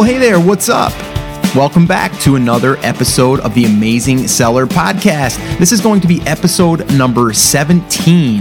Well, hey there, what's up? Welcome back to another episode of the Amazing Seller Podcast. This is going to be episode number 17,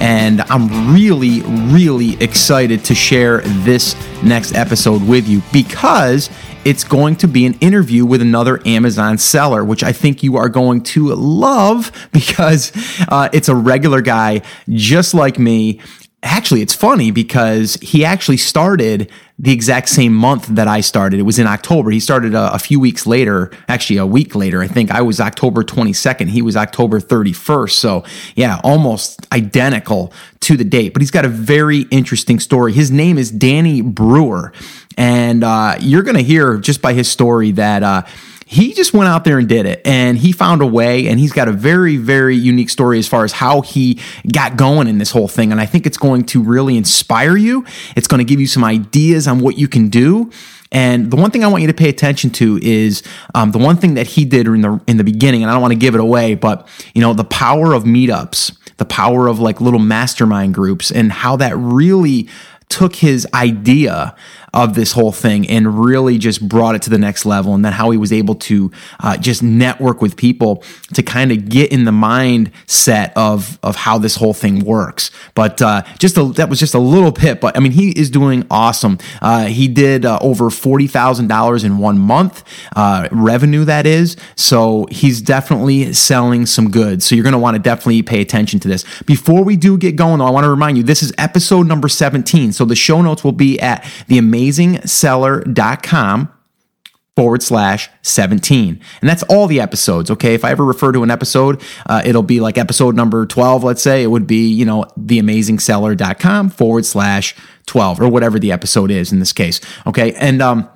and I'm really, really excited to share this next episode with you because it's going to be an interview with another Amazon seller, which I think you are going to love because uh, it's a regular guy just like me actually it's funny because he actually started the exact same month that I started. It was in October. He started a, a, few weeks later, actually a week later. I think I was October 22nd. He was October 31st. So yeah, almost identical to the date. But he's got a very interesting story. His name is Danny Brewer, and uh, you're going to hear just by his story that. Uh, he just went out there and did it and he found a way and he's got a very very unique story as far as how he got going in this whole thing and i think it's going to really inspire you. It's going to give you some ideas on what you can do and the one thing I want you to pay attention to is um, the one thing that he did in the in the beginning, and I don't want to give it away, but you know the power of meetups, the power of like little mastermind groups, and how that really took his idea of this whole thing and really just brought it to the next level. And then how he was able to uh, just network with people to kind of get in the mindset of of how this whole thing works. But uh, just a, that was just a little bit. But I mean, he is doing awesome. Uh, he did uh, over forty thousand dollars in one month uh, revenue. That is so he's definitely selling some goods. So you're going to want to definitely pay attention to this. Before we do get going, though, I want to remind you this is episode number seventeen. So the show notes will be at the amazing amazingseller.com forward slash 17. And that's all the episodes, okay? If I ever refer to an episode, uh, it'll be like episode number 12, let's say. It would be, you know, theamazingseller.com forward slash 12 or whatever the episode is in this case, okay? And, um,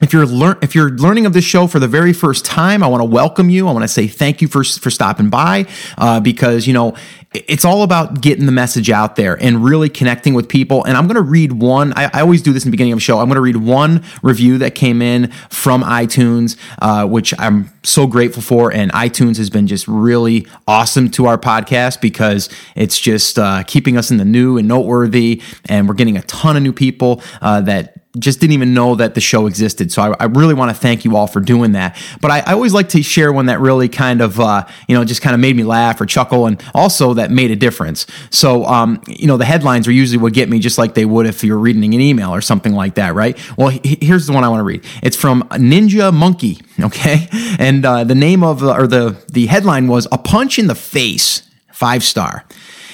if you're lear- if you're learning of this show for the very first time, I want to welcome you. I want to say thank you for for stopping by uh, because you know it's all about getting the message out there and really connecting with people. And I'm going to read one. I, I, always do this in the beginning of the show. I'm going to read one review that came in from iTunes, uh, which I'm so grateful for. And iTunes has been just really awesome to our podcast because it's just uh, keeping us in the new and noteworthy. And we're getting a ton of new people uh, that just didn't even know that the show existed. So I, I really want to thank you all for doing that. But I, I always like to share one that really kind of, uh, you know, just kind of made me laugh or chuckle and also that made a difference. So, um, you know, the headlines are usually what get me just like they would if you're reading an email or something like that, right? Well, he, here's the one I want to read. It's from Ninja Monkey, okay? And uh, the name of, or the, the headline was A Punch in the Face, five star.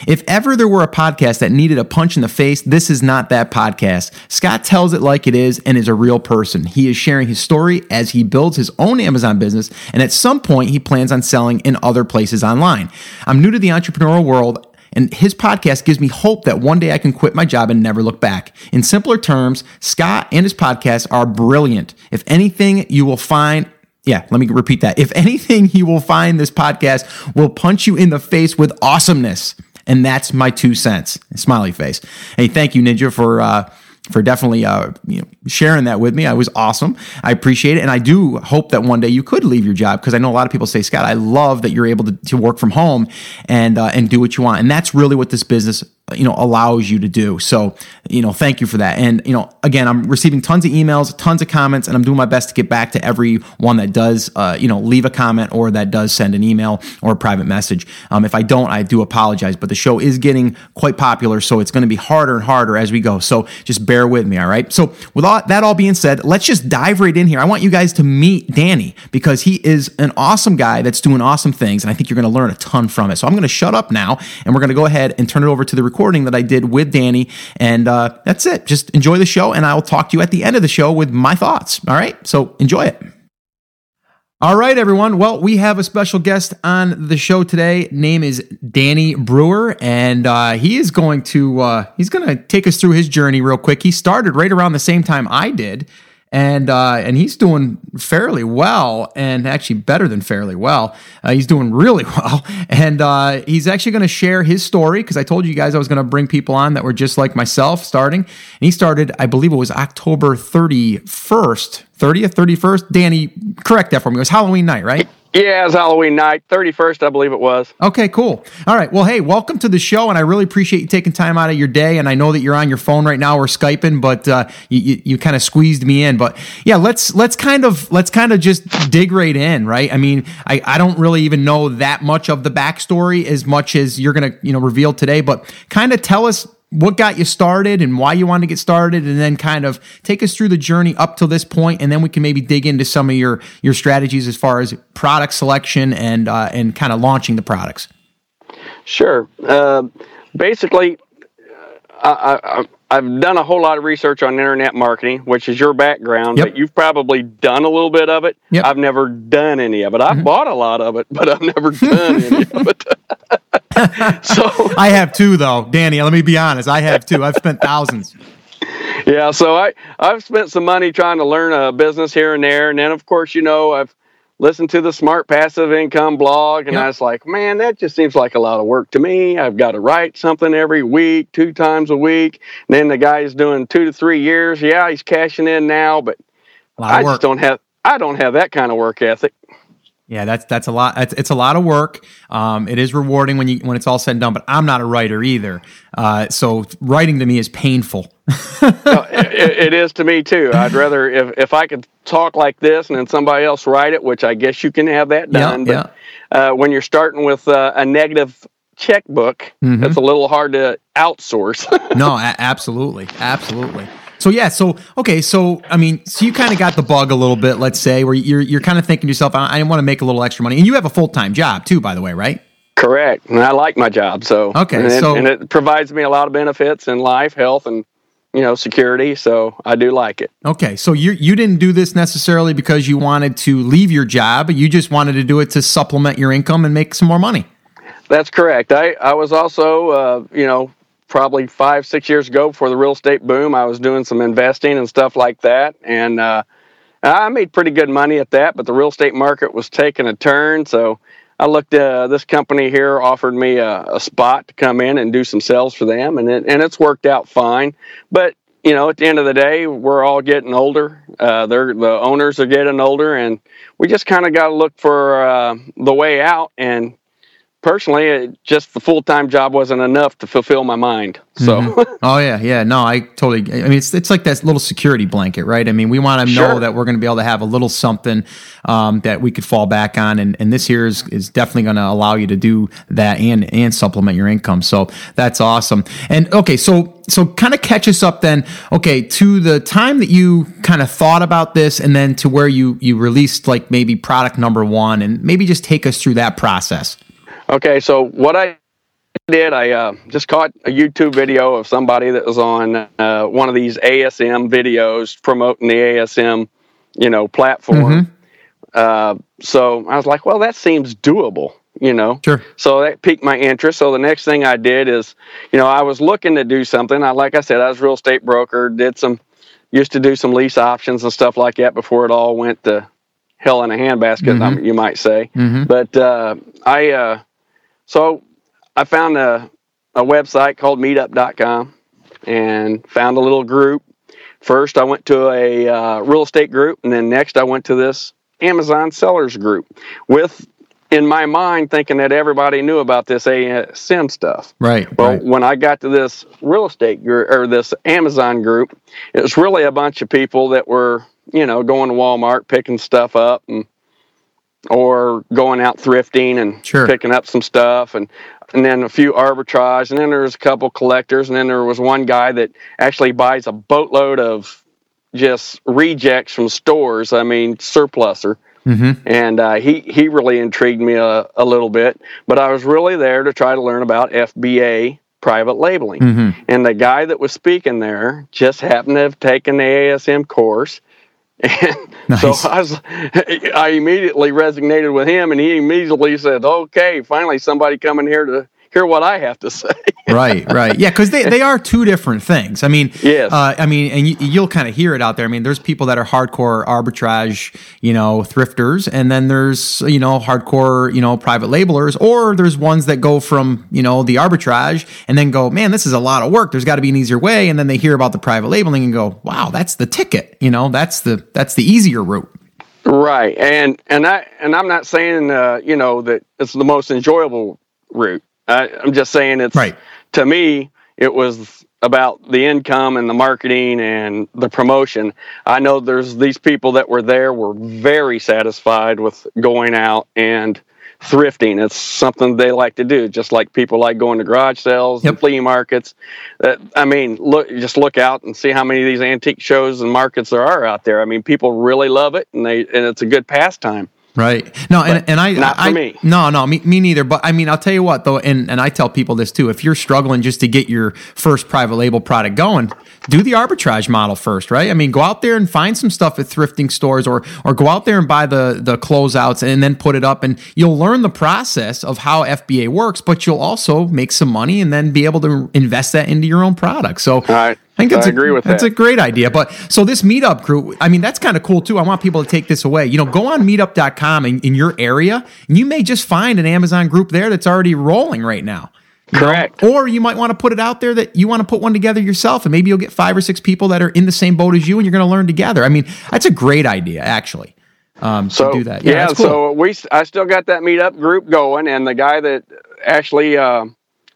If ever there were a podcast that needed a punch in the face, this is not that podcast. Scott tells it like it is and is a real person. He is sharing his story as he builds his own Amazon business, and at some point, he plans on selling in other places online. I'm new to the entrepreneurial world and his podcast gives me hope that one day I can quit my job and never look back. In simpler terms, Scott and his podcast are brilliant. If anything, you will find yeah, let me repeat that. If anything, you will find this podcast will punch you in the face with awesomeness. And that's my two cents. Smiley face. Hey, thank you, Ninja, for uh, for definitely uh, you know, sharing that with me. I was awesome. I appreciate it. And I do hope that one day you could leave your job because I know a lot of people say, Scott, I love that you're able to, to work from home and, uh, and do what you want. And that's really what this business you know allows you to do. So you know thank you for that. And you know again i'm receiving tons of emails tons of comments and i'm doing my best to get back to every one that does uh, you know leave a comment or that does send an email or a private message. Um, if i don't i do apologize but the show is getting quite popular so it's going to be harder and harder as we go. So just bear with me all right? So with all that all being said let's just dive right in here. I want you guys to meet danny because he is an awesome guy that's doing awesome things and i think you're going to learn a ton from it. So i'm going to shut up now and we're going to go ahead and turn it over to the recording that I did with Danny. And uh, that's it. Just enjoy the show, and I will talk to you at the end of the show with my thoughts. All right. So enjoy it. All right, everyone. Well, we have a special guest on the show today. Name is Danny Brewer, and uh, he is going to uh, he's going to take us through his journey real quick. He started right around the same time I did, and uh, and he's doing fairly well, and actually better than fairly well. Uh, he's doing really well, and uh, he's actually going to share his story because I told you guys I was going to bring people on that were just like myself starting. And he started, I believe it was October thirty first, thirtieth, thirty first. Danny, correct that for me. It was Halloween night, right? Yeah, it was Halloween night, 31st, I believe it was. Okay, cool. All right. Well, hey, welcome to the show, and I really appreciate you taking time out of your day. And I know that you're on your phone right now. We're skyping, but uh, you, you, you kind of squeezed me in. But yeah, let's let's kind of let's kind of just dig right in, right? I mean, I, I don't really even know that much of the backstory as much as you're gonna you know reveal today, but kind of tell us what got you started and why you wanted to get started and then kind of take us through the journey up to this point and then we can maybe dig into some of your your strategies as far as product selection and uh, and kind of launching the products. Sure. Uh, basically I, I, I've done a whole lot of research on internet marketing, which is your background, yep. but you've probably done a little bit of it. Yep. I've never done any of it. I've mm-hmm. bought a lot of it, but I've never done any of it. so I have two though, Danny. Let me be honest. I have two. I've spent thousands. Yeah, so I I've spent some money trying to learn a business here and there, and then of course you know I've listened to the Smart Passive Income blog, and yep. I was like, man, that just seems like a lot of work to me. I've got to write something every week, two times a week. And then the guy's doing two to three years. Yeah, he's cashing in now, but I just don't have I don't have that kind of work ethic. Yeah, that's that's a lot. It's, it's a lot of work. Um, it is rewarding when you when it's all said and done. But I'm not a writer either, uh, so writing to me is painful. no, it, it is to me too. I'd rather if if I could talk like this and then somebody else write it, which I guess you can have that done. Yeah, but yeah. Uh, when you're starting with uh, a negative checkbook, mm-hmm. it's a little hard to outsource. no, a- absolutely, absolutely. So yeah, so okay, so I mean, so you kind of got the bug a little bit, let's say, where you're you're kind of thinking to yourself, I, I want to make a little extra money, and you have a full time job too, by the way, right? Correct, and I like my job, so okay, and so it, and it provides me a lot of benefits in life, health, and you know security. So I do like it. Okay, so you you didn't do this necessarily because you wanted to leave your job, you just wanted to do it to supplement your income and make some more money. That's correct. I I was also uh, you know probably five, six years ago before the real estate boom. I was doing some investing and stuff like that. And uh, I made pretty good money at that, but the real estate market was taking a turn. So I looked, uh, this company here offered me a, a, spot to come in and do some sales for them. And, it, and it's worked out fine. But, you know, at the end of the day, we're all getting older. Uh, they're, the owners are getting older. And we just kind of got to look for uh, the way out. And personally, it, just the full time job wasn't enough to fulfill my mind. So, mm-hmm. oh yeah, yeah, no, I totally. I mean, it's it's like that little security blanket, right? I mean, we want to sure. know that we're going to be able to have a little something um, that we could fall back on, and, and this here is is definitely going to allow you to do that and and supplement your income. So that's awesome. And okay, so so kind of catch us up then. Okay, to the time that you kind of thought about this, and then to where you you released like maybe product number one, and maybe just take us through that process. Okay, so what I did, I uh, just caught a YouTube video of somebody that was on uh, one of these ASM videos promoting the ASM, you know, platform. Mm-hmm. Uh, so I was like, well, that seems doable, you know. Sure. So that piqued my interest. So the next thing I did is, you know, I was looking to do something. I, like I said, I was a real estate broker. Did some, used to do some lease options and stuff like that before it all went to hell in a handbasket, mm-hmm. you might say. Mm-hmm. But uh, I uh, so I found a, a website called meetup.com and found a little group. First, I went to a uh, real estate group, and then next, I went to this Amazon sellers group with in my mind thinking that everybody knew about this ASM stuff. Right. Well, right. when I got to this real estate group or this Amazon group, it was really a bunch of people that were, you know, going to Walmart, picking stuff up and or going out thrifting and sure. picking up some stuff and and then a few arbitrage. And then there was a couple collectors. And then there was one guy that actually buys a boatload of just rejects from stores. I mean surpluser. Mm-hmm. and uh, he he really intrigued me a, a, little bit. But i was really there to try to learn about fba private labeling. Mm-hmm. and the guy that was speaking there just happened to have taken the asm course nice. so I was, I immediately resonated with him, and he immediately said, "Okay, finally somebody coming here to hear what I have to say." right, right, yeah, because they, they are two different things. I mean, yes, uh, I mean, and you, will kind of hear it out there. I mean, there's people that are hardcore arbitrage, you know, thrifters, and then there's you know hardcore, you know, private labelers, or there's ones that go from you know the arbitrage and then go, man, this is a lot of work. There's got to be an easier way, and then they hear about the private labeling and go, wow, that's the ticket. You know, that's the that's the easier route. Right, and and I and I'm not saying uh, you know that it's the most enjoyable route. I, I'm just saying it's Right. to me it was about the income and the marketing and the promotion. I know there's these people that were there were very satisfied with going out and thrifting. It's something they like to do, just like people like going to garage sales Yep. and flea markets. That I mean, look, just look out and see how many of these antique shows and markets there are out there. I mean, people really love it, and they and it's a good pastime. Right. No, and, But and I not for I, me. No, no, me, me neither. But I mean, I'll tell you what though, and, and I tell people this too. If you're struggling just to get your first private label product going, do the arbitrage model first, right? I mean, go out there and find some stuff at thrifting stores, or or go out there and buy the the closeouts and then put it up, and you'll learn the process of how FBA works. But you'll also make some money and then be able to invest that into your own product. So I- I think it's I a- agree with that's that. a great idea. But so this meetup group, I mean, that's kind of cool too. I want people to take this away. You know, go on meetup.com in, in your area, and you may just find an Amazon group there that's already rolling right now. you know? Correct. Or you might want to put it out there that you want to put one together yourself, and maybe you'll get five or six people that are in the same boat as you, and you're going to learn together. I mean, that's a great idea, actually. Um, so do that, yeah, that's cool. so we I still got that meetup group going, and the guy that actually uh,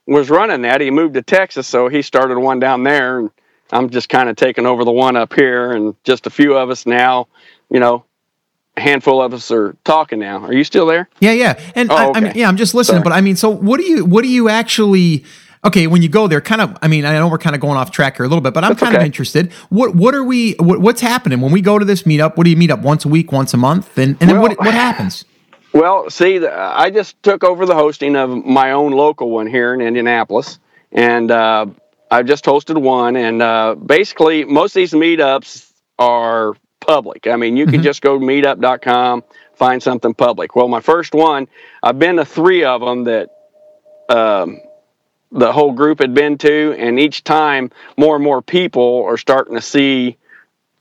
was running that he moved to Texas, so he started one down there, and I'm just kind of taking over the one up here, and just a few of us now, you know, a handful of us are talking now. Are you still there? Yeah, yeah, and Oh, I, I mean, okay. yeah, I'm just listening, Sorry. but I mean, so what do you, what do you actually? Okay, when you go there, kind of. I mean, I know we're kind of going off track here a little bit, but I'm That's kind of interested. What, what are we? What, what's happening when we go to this meetup? What do you meet up once a week, once a month, and and then what, what happens? Well, see, I just took over the hosting of my own local one here in Indianapolis, and uh, I've just hosted one. And uh, basically, most of these meetups are public. I mean, you can just go to meetup.com, find something public. Well, my first one, I've been to three of them that um, the whole group had been to, and each time more and more people are starting to see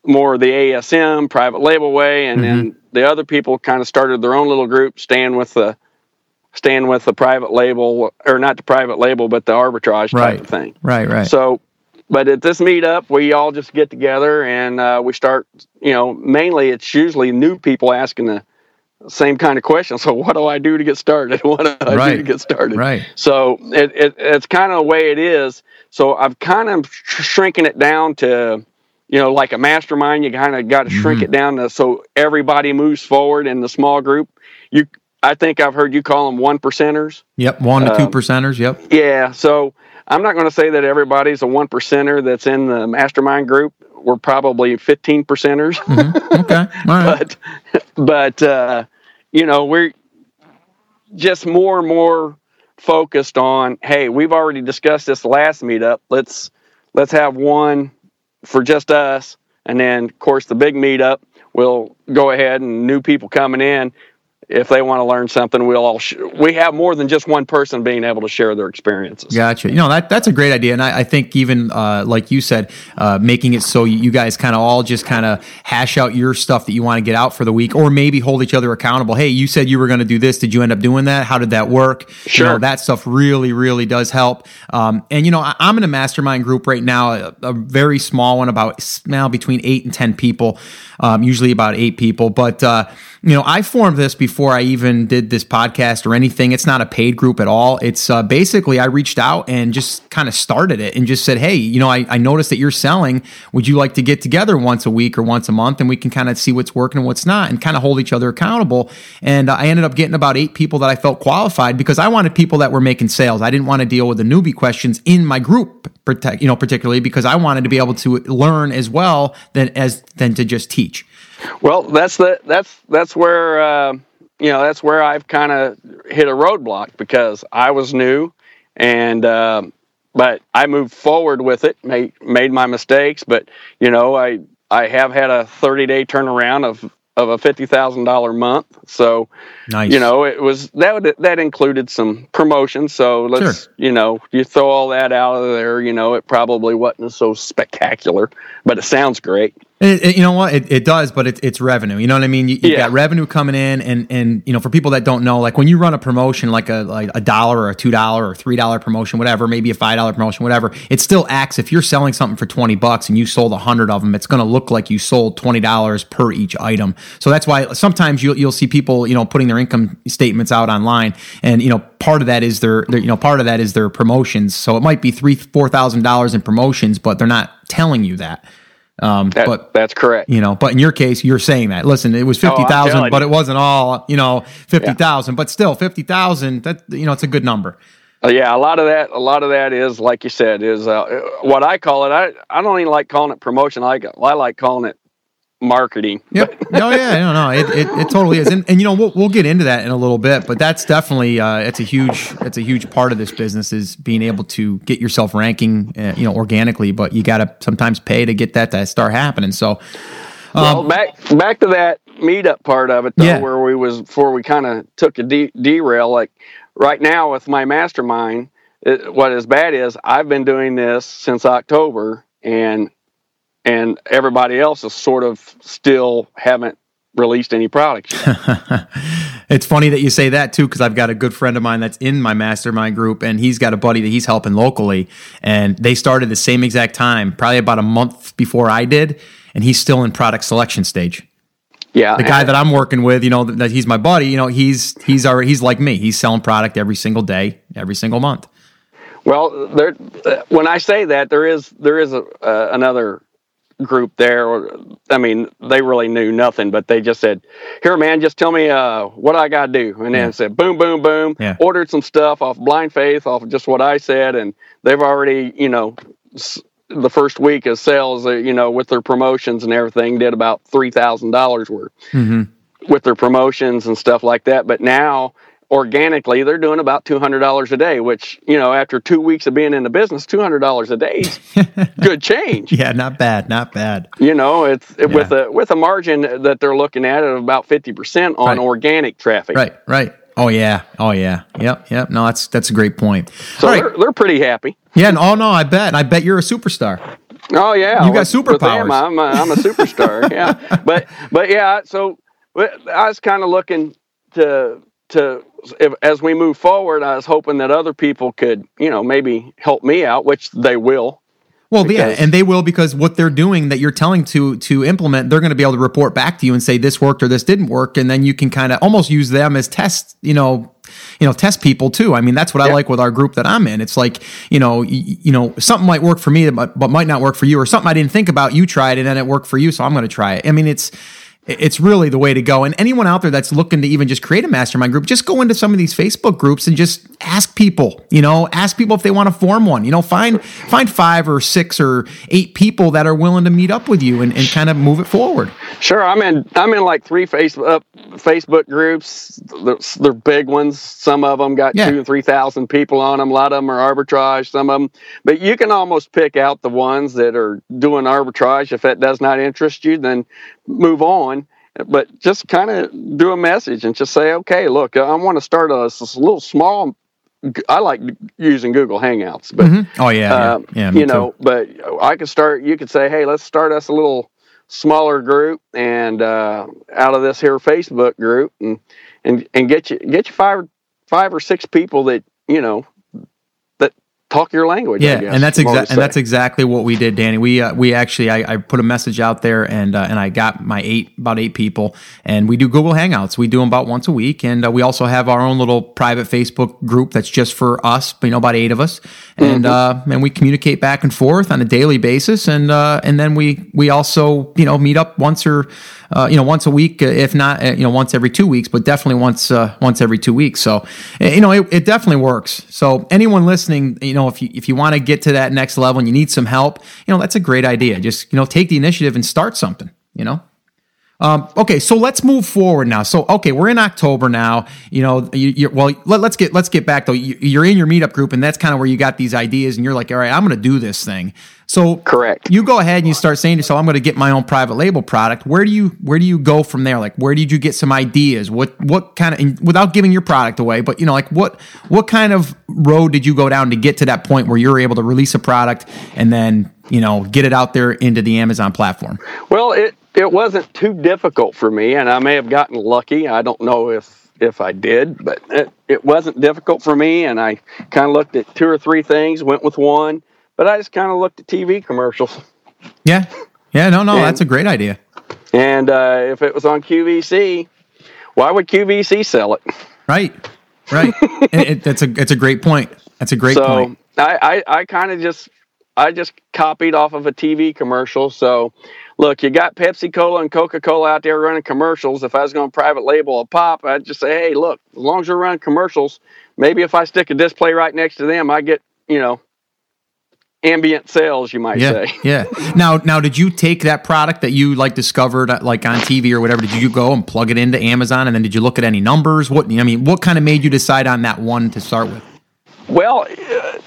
more of the ASM private label way, and then the other people kind of started their own little group, staying with the staying with the private label, or not the private label, but the arbitrage type of thing. Right, right. So, but at this meetup, we all just get together and uh, we start. You know, mainly it's usually new people asking the same kind of question. So, what do I do to get started? What do I do to get started? Right. So it, it it's kind of the way it is. So I've kind of sh- shrinking it down to, you know, like a mastermind. You kind of got to shrink Mhm. it down to so everybody moves forward in the small group. You, I think I've heard you call them one percenters. Yep, one to two um, percenters. Yep. Yeah. So I'm not going to say that everybody's a one percenter that's in the mastermind group. We're probably 15 percenters, Mhm. Okay. Right. but but uh, you know we're just more and more focused on. Hey, we've already discussed this last meetup. Let's let's have one for just us, and then of course the big meetup. We'll go ahead and new people coming in. If they want to learn something, we'll all sh- we have more than just one person being able to share their experiences. Gotcha. You know that that's a great idea, and I, I think even uh, like you said, uh, making it so you guys kind of all just kind of hash out your stuff that you want to get out for the week, or maybe hold each other accountable. Hey, you said you were going to do this. Did you end up doing that? How did that work? You know, Sure. that stuff really, really does help. Um, and you know, I, I'm in a mastermind group right now, a, a very small one, about now between eight and ten people, um, usually about eight people. But uh, you know, I formed this before I even did this podcast or anything. It's not a paid group at all. It's uh, basically I reached out and just kind of started it and just said, hey, you know, I, I noticed that you're selling. Would you like to get together once a week or once a month and we can kind of see what's working and what's not and kind of hold each other accountable? And uh, I ended up getting about eight people that I felt qualified because I wanted people that were making sales. I didn't want to deal with the newbie questions in my group, you know, particularly because I wanted to be able to learn as well than as than to just teach. Well, that's the that's that's where uh, you know that's where I've kind of hit a roadblock because I was new, and um but I moved forward with it, made made my mistakes, but you know I I have had a thirty day turnaround of of a fifty thousand dollar month, so Nice. you know it was that would, that included some promotions. So let's Sure. you know you throw all that out of there, you know it probably wasn't so spectacular, but it sounds great. It, it, you know what? It, it does, but it, it's revenue. You know what I mean? You, you Yeah. got revenue coming in, and and you know, for people that don't know, like when you run a promotion, like a like a dollar or a two dollar or three dollar promotion, whatever, maybe a five dollar promotion, whatever, it still acts. If you're selling something for twenty bucks and you sold a hundred of them, it's going to look like you sold twenty dollars per each item. So that's why sometimes you'll you'll see people, you know, putting their income statements out online, and you know, part of that is their, their you know, part of that is their promotions. So it might be three four thousand dollars in promotions, but they're not telling you that. Um, That, but that's correct. you know but in your case you're saying that listen it was Oh, I'm 50,000 but you. it wasn't all you know 50,000 but still 50,000 that you know it's a good number Uh, yeah, a lot of that, a lot of that is like you said, is uh, what I call it. I I don't even like calling it promotion. I like I like calling it marketing. Yep. oh yeah. No, no. It, it, it totally is. And, and you know we'll we'll get into that in a little bit, but that's definitely uh, it's a huge it's a huge part of this business is being able to get yourself ranking, uh, you know, organically. But you got to sometimes pay to get that to start happening. So well, back back to that meetup part of it though, Yeah. where we was before we kind of took a de- derail. Like right now with my mastermind, it, what is bad is I've been doing this since October, and and everybody else is sort of still haven't released any products. it's funny that you say that too, because I've got a good friend of mine that's in my mastermind group, and he's got a buddy that he's helping locally, and they started the same exact time, probably about a month before I did, and he's still in product selection stage. yeah, The guy that I'm working with, you know, that that he's my buddy, you know, he's he's already he's like me. He's selling product every single day, every single month. Well, there. Uh, when I say that, there is there is a uh, another group there. I mean, they really knew nothing, but they just said, "Here, man, just tell me uh, what I got to do." And then said, "Boom, boom, boom." Yeah. Ordered some stuff off Blind Faith, off of just what I said, and they've already, you know, s- the first week of sales, uh, you know, with their promotions and everything, did about three thousand dollars worth hmm with their promotions and stuff like that. But now organically they're doing about $200 a day, which, you know, after two weeks of being in the business, $200 a day is good change. Yeah, not bad, not bad. You know, it's it, with a, with a margin that they're looking at of about 50% on Right. organic traffic. Right, right. Oh yeah, oh yeah. Yep, yep. No, that's that's a great point. So All right. they're, they're pretty happy. Yeah, and oh no, I bet. I bet you're a superstar. Oh yeah, You got with- with them, superpowers. I'm a, I'm a superstar. yeah, but but yeah. So I was kind of looking to to if, as we move forward. I was hoping that other people could you know maybe help me out, which they will. Well, yeah, and they will because what they're doing that you're telling to to implement, they're going to be able to report back to you and say this worked or this didn't work, and then you can kind of almost use them as test, you know, you know, test people too. I mean, that's what I like with our group that I'm in. It's like, you know, y- you know, something might work for me, but, but might not work for you, or something I didn't think about. You tried it and it worked for you, so I'm going to try it. I mean, it's it's really the way to go. And anyone out there that's looking to even just create a mastermind group, just go into some of these Facebook groups and just ask people, you know, ask people if they want to form one, you know, find, find five or six or eight people that are willing to meet up with you and, and kind of move it forward. Sure, I'm in. I'm in like three Facebook Facebook groups. They're, they're big ones. Some of them got Yeah. two and three thousand people on them. A lot of them are arbitrage. Some of them, but you can almost pick out the ones that are doing arbitrage. If that does not interest you, then move on. But just kind of do a message and just say, okay, look, I want to start a little small. I like using Google Hangouts, but Oh yeah. uh, yeah, yeah me you know, but I could start. You could say, "Hey, let's start us a little smaller group, and uh, out of this here Facebook group, and and and get you get you five five or six people that you know talk your language. I Yeah, guess, and that's exactly and that's exactly what we did, Danny. We uh, we actually I, I put a message out there and uh, and I got my eight about eight people, and we do Google Hangouts. We do them about once a week, and uh, we also have our own little private Facebook group that's just for us. You know, about eight of us, and uh, and we communicate back and forth on a daily basis, and uh, and then we we also you know meet up once or uh, you know once a week, if not you know once every two weeks, but definitely once uh, once every two weeks. So uh, you know it, it definitely works. So anyone listening, you know if you if you want to get to that next level and you need some help, you know that's a great idea. Just you know take the initiative and start something. You know. Um, okay, so let's move forward now. So, okay, we're in October now. You know, you, well, let, us get let's get back though. You, you're in your meetup group, and that's kind of where you got these ideas, and you're like, all right, I'm going to do this thing. So, Correct. You go ahead and you start saying to yourself, I'm going to get my own private label product. Where do you where do you go from there? Like, where did you get some ideas? What what kind of and without giving your product away, but you know, like what what kind of road did you go down to get to that point where you're able to release a product and then you know, get it out there into the Amazon platform? Well, it it wasn't too difficult for me, and I may have gotten lucky. I don't know if if I did, but it, it wasn't difficult for me. And I kind of looked at two or three things, went with one, but I just kind of looked at TV commercials. Yeah, yeah, no, no, and, that's a great idea. And uh, if it was on QVC, why would QVC sell it? Right, right. it, it, that's a it's a great point. That's a great so point. I I, I kind of just I just copied off of a TV commercial. So, look, you got Pepsi Cola and Coca Cola out there running commercials. If I was going to private label a pop, I'd just say, hey, look, as long as you're running commercials, maybe if I stick a display right next to them, I get, you know, ambient sales, you might yeah, say. Yeah. Now, now, did you take that product that you like discovered uh, like on TV or whatever? Did you go and plug it into Amazon, and then did you look at any numbers? What I mean, what kind of made you decide on that one to start with? Well, uh,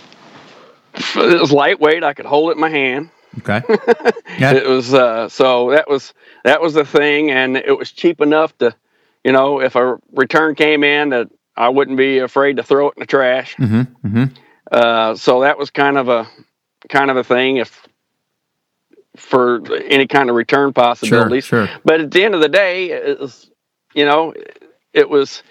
it was lightweight. I could hold it in my hand. Okay. Yeah. it was uh, so that was that was the thing, and it was cheap enough to, you know, if a return came in, that I wouldn't be afraid to throw it in the trash. Mm-hmm, mm-hmm. Uh, so that was kind of a kind of a thing if for any kind of return possibilities. Sure, sure. But at the end of the day, it was, you know, it was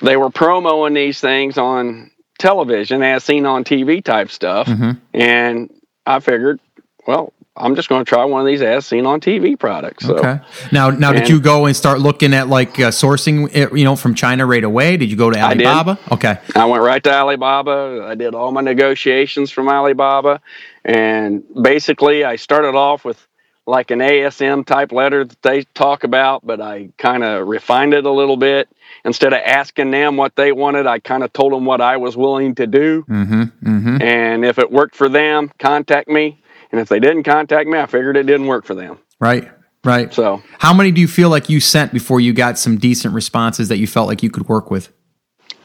they were promoting these things on television as seen on TV type stuff. Mm-hmm. And I figured, well, I'm just going to try one of these as seen on TV products. So. Okay. Now, now, and, did you go and start looking at like uh, sourcing, it, you know, from China right away? Did you go to Alibaba? I okay. I went right to Alibaba. I did all my negotiations from Alibaba, and basically, I started off with like an ASM type letter that they talk about, but I kind of refined it a little bit. Instead of asking them what they wanted, I kind of told them what I was willing to do. Mm-hmm, mm-hmm. And if it worked for them, contact me. And if they didn't contact me, I figured it didn't work for them. Right, right. So, how many do you feel like you sent before you got some decent responses that you felt like you could work with?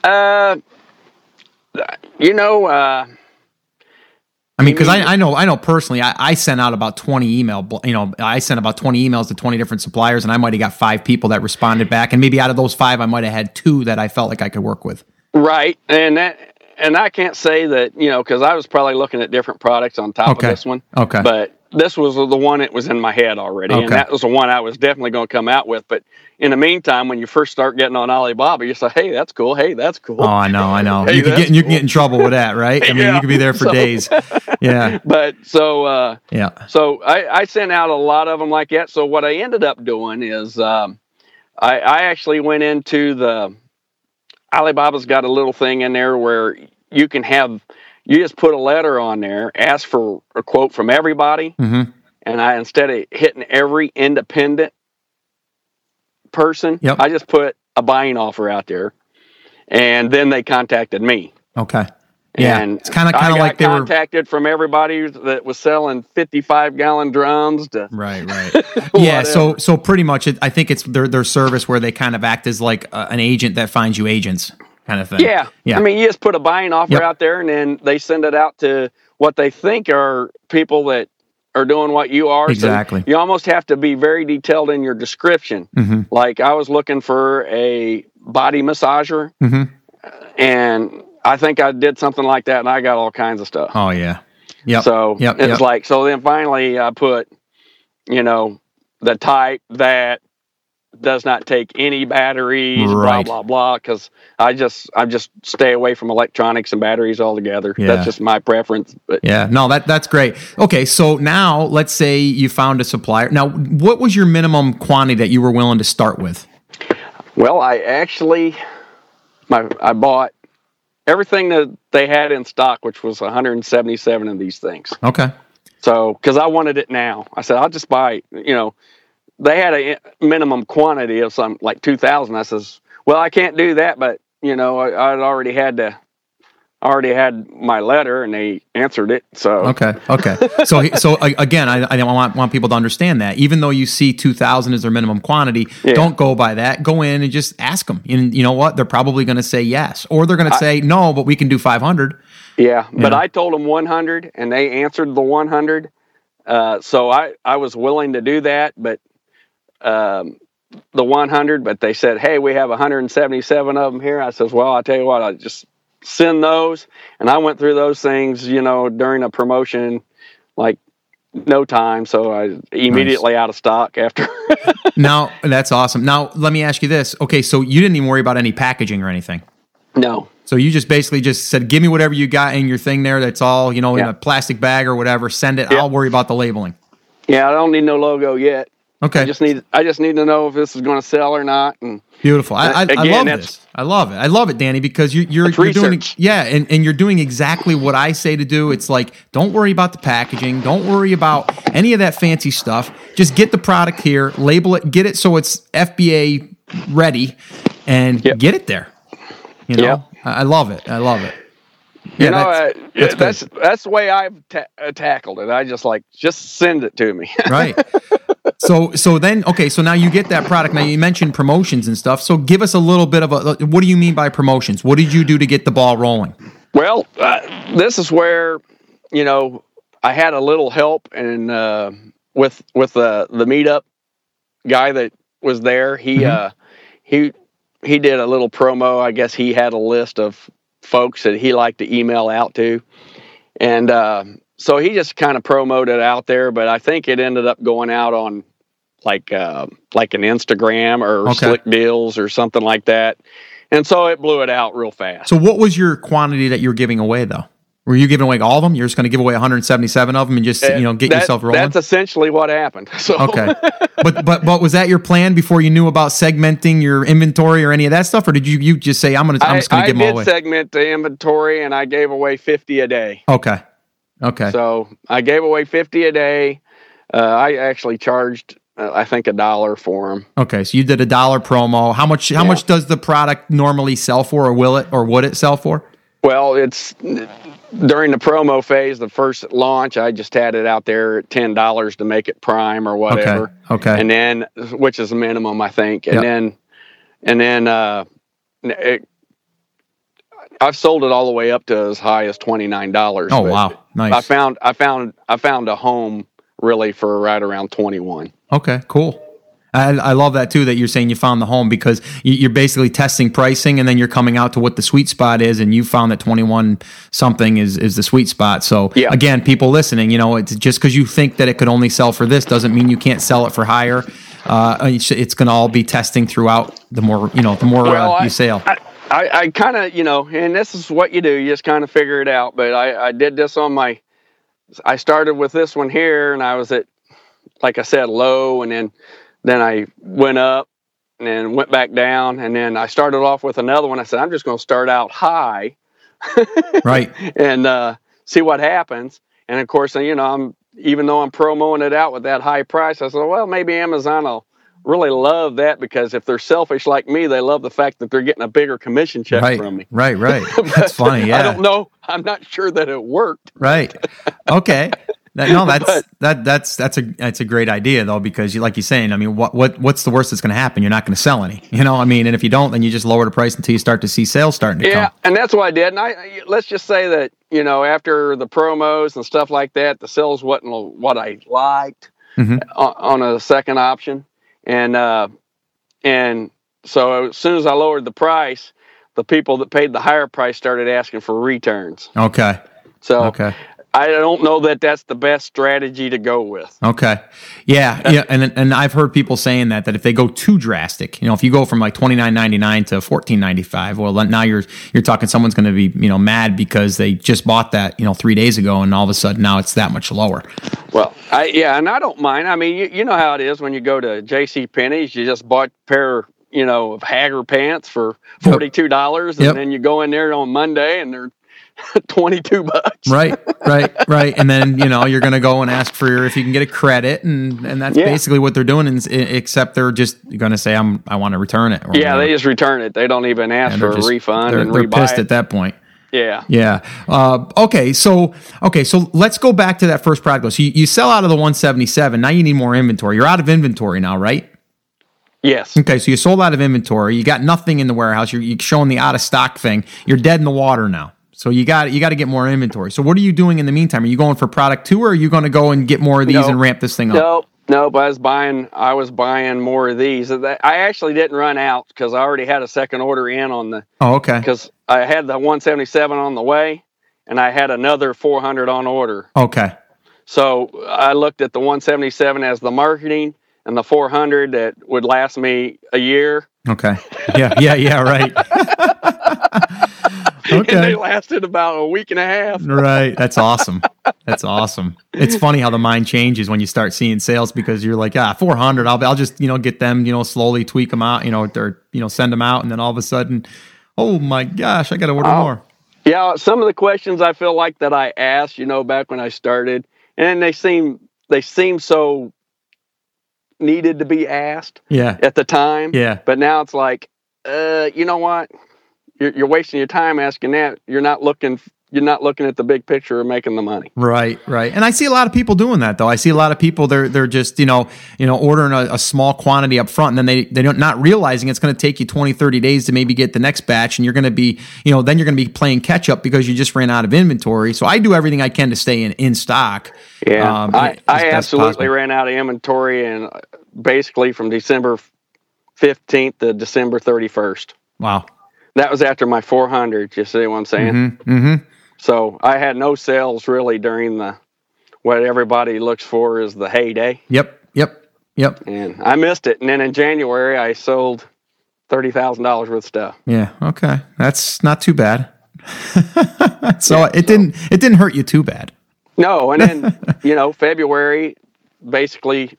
Uh, you know, uh, I mean, because I, I know I know personally, I, I sent out about twenty email. You know, I sent about twenty emails to twenty different suppliers, and I might have got five people that responded back, and maybe out of those five, I might have had two that I felt like I could work with. Right, and that and I can't say that you know because I was probably looking at different products on top okay. of this one. Okay, but this was the one that was in my head already, okay. and that was the one I was definitely going to come out with. But in the meantime, when you first start getting on Alibaba, you say, "Hey, that's cool. Hey, that's cool." Oh, I know, I know. hey, you can get you can get in trouble with that, right? I mean, yeah. you could be there for so, days. Yeah. But so uh, yeah. So I, I, sent out a lot of them like that. So what I ended up doing is um, I, I actually went into the Alibaba's got a little thing in there where you can have you just put a letter on there, ask for a quote from everybody, mm-hmm. and I instead of hitting every independent person, yep. I just put a buying offer out there, and then they contacted me. Okay. Yeah, and it's kind of kind of like they were contacted were from everybody that was selling fifty-five gallon drums to right, right. yeah, so so pretty much, it, I think it's their their service where they kind of act as like uh, an agent that finds you agents, kind of thing. Yeah, yeah. I mean, you just put a buying offer Yep. out there, and then they send it out to what they think are people that are doing what you are. So Exactly. you almost have to be very detailed in your description. hmm Like I was looking for a body massager, hmm and I think I did something like that, and I got all kinds of stuff. Oh yeah. yeah. So Yep, it's yep. like so. Then finally, I put, you know, the type that does not take any batteries, Right. blah blah blah. Because I just I just stay away from electronics and batteries altogether. Yeah. That's just my preference. But Yeah, no, that that's great. Okay, so now let's say you found a supplier. Now, what was your minimum quantity that you were willing to start with? well, I actually, my I bought everything that they had in stock, which was 177 of these things. Okay. So, because I wanted it now, I said I'll just buy. You know, they had a minimum quantity of some like two thousand. I says, well, I can't do that, but you know, I, I'd already had to, already had my letter, and they answered it. So, Okay. Okay. so so again, I, I want want people to understand that even though you see two thousand as their minimum quantity, Yeah. don't go by that. Go in and just ask them. And you know what? They're probably going to say yes, or they're going to say no, but we can do five hundred. yeah. But. I told them one hundred, and they answered the one hundred. Uh, so I I was willing to do that, but. Um, the 100, but they said, "Hey, we have 177 of them here." I says, "Well, I tell you what, I just send those." And I went through those things, you know, during a promotion, like no time, so I immediately nice. out of stock after. now that's awesome. Now let me ask you this. Okay, so you didn't even worry about any packaging or anything. No. So you just basically just said, "Give me whatever you got in your thing there. That's all you know in a plastic bag or whatever. Send it. I'll worry about the labeling." Yeah, I don't need no logo yet. Okay. I just need I just need to know if this is going to sell or not. And beautiful. I, I, again, I love this. I love it. I love it, Danny, because you're you're, you're doing yeah, and, and you're doing exactly what I say to do. It's like don't worry about the packaging, don't worry about any of that fancy stuff. Just get the product here, label it, get it so it's FBA ready, and yep. get it there. You know, yep. I love it. I love it. Yeah, you know, that's, uh, that's, that's, that's the way I've ta- uh, tackled it. I just like just send it to me. right. So so then okay, so now you get that product. Now you mentioned promotions and stuff. So give us a little bit of a what do you mean by promotions? What did you do to get the ball rolling? Well, uh, this is where you know I had a little help and uh, with with the the meetup guy that was there. He mm-hmm. uh, he he did a little promo. I guess he had a list of folks that he liked to email out to, and uh, so he just kind of promoted out there. But I think it ended up going out on like uh, like an Instagram or okay. Slick Deals or something like that, and so it blew it out real fast. So what was your quantity that you were giving away though? Were you giving away all of them? You're just going to give away 177 of them and just you know get that, yourself rolling. That's essentially what happened. So okay, but but but was that your plan before you knew about segmenting your inventory or any of that stuff, or did you you just say I'm gonna I'm just going to give them away? I did segment the inventory and I gave away 50 a day. Okay, okay. So I gave away 50 a day. Uh, I actually charged uh, I think a dollar for them. Okay, so you did a dollar promo. How much? How yeah. much does the product normally sell for, or will it, or would it sell for? Well, it's during the promo phase, the first launch, I just had it out there at ten dollars to make it prime or whatever. Okay. okay. And then, which is minimum, I think. And yep. then, and then, uh, it, I've sold it all the way up to as high as twenty nine dollars. Oh wow, nice. I found, I found, I found a home really for right around twenty one. Okay, cool. I, I, love that too. That you're saying you found the home because you're basically testing pricing, and then you're coming out to what the sweet spot is, and you found that 21 something is is the sweet spot. So yeah. again, people listening, you know, it's just because you think that it could only sell for this doesn't mean you can't sell it for higher. Uh, it's going to all be testing throughout. The more you know, the more well, uh, you sell. I, I, I kind of you know, and this is what you do. You just kind of figure it out. But I, I did this on my. I started with this one here, and I was at, like I said, low, and then then I went up and then went back down. And then I started off with another one. I said, I'm just going to start out high. right. And uh, see what happens. And of course, you know, I'm even though I'm promoting it out with that high price, I said, well, maybe Amazon will really love that because if they're selfish like me, they love the fact that they're getting a bigger commission check right, from me. Right, right. That's funny. Yeah. I don't know. I'm not sure that it worked. Right. Okay. That, no, that's but, that that's that's a that's a great idea though because you like you're saying. I mean, what what what's the worst that's going to happen? You're not going to sell any. You know, I mean, and if you don't, then you just lower the price until you start to see sales starting to yeah, come. and that's what I did. And I let's just say that you know after the promos and stuff like that, the sales wasn't what I liked mm-hmm. on, on, a second option, and uh, and so as soon as I lowered the price, the people that paid the higher price started asking for returns. Okay. So okay. I don't know that that's the best strategy to go with. Okay. Yeah, yeah, and and I've heard people saying that that if they go too drastic, you know, if you go from like twenty nine ninety nine to fourteen ninety five, well, now you're you're talking someone's going to be you know mad because they just bought that you know three days ago, and all of a sudden now it's that much lower. Well, I yeah, and I don't mind. I mean, you, you know how it is when you go to J.C. Penney's, you just bought a pair you know, of Haggar pants for forty two dollars, yep. and then you go in there on Monday and they're 22 bucks. right, right, right. And then, you know, you're going to go and ask for your, if you can get a credit. And, and that's yeah. basically what they're doing, is, except they're just going to say, I'm, I want to return it. yeah, whatever. they just return it. They don't even ask for just, a refund they're, and they're pissed it. at that point. Yeah. Yeah. Uh, okay. So, okay. So let's go back to that first product. So you, you sell out of the 177. Now you need more inventory. You're out of inventory now, right? Yes. Okay, so you sold out of inventory. You got nothing in the warehouse. You're, you're showing the out of stock thing. You're dead in the water now. So you got you got to get more inventory. So what are you doing in the meantime? Are you going for product two, or are you going to go and get more of these nope. and ramp this thing up? Nope, nope. I was buying I was buying more of these. I actually didn't run out because I already had a second order in on the. Oh, okay. Because I had the 177 on the way, and I had another 400 on order. Okay. So I looked at the 177 as the marketing and the 400 that would last me a year. Okay. Yeah. Yeah. Yeah. Right. and they lasted about a week and a half. right. That's awesome. That's awesome. It's funny how the mind changes when you start seeing sales because you're like, ah, 400. I'll, I'll just, you know, get them, you know, slowly tweak them out, you know, or, you know, send them out. And then all of a sudden, oh my gosh, I got to order more. Yeah. Some of the questions I feel like that I asked, you know, back when I started, and they seem, they seem so needed to be asked yeah. at the time. Yeah. But now it's like, uh, you know what? You're, you're wasting your time asking that. You're not looking you're not looking at the big picture of making the money. Right, right. And I see a lot of people doing that though. I see a lot of people they're they're just, you know, you know, ordering a, a small quantity up front and then they they don't not realizing it's going to take you 20 30 days to maybe get the next batch and you're going to be, you know, then you're going to be playing catch up because you just ran out of inventory. So I do everything I can to stay in in stock. Yeah. Um, I I absolutely possible. ran out of inventory and basically from December 15th to December 31st. Wow. That was after my 400. You see what I'm saying? Mm-hmm, mm-hmm. So I had no sales really during the what everybody looks for is the heyday. Yep, yep, yep. And I missed it. And then in January, I sold thirty thousand dollars worth of stuff. Yeah. Okay, that's not too bad. so yeah, it so. didn't it didn't hurt you too bad. No, and then you know February, basically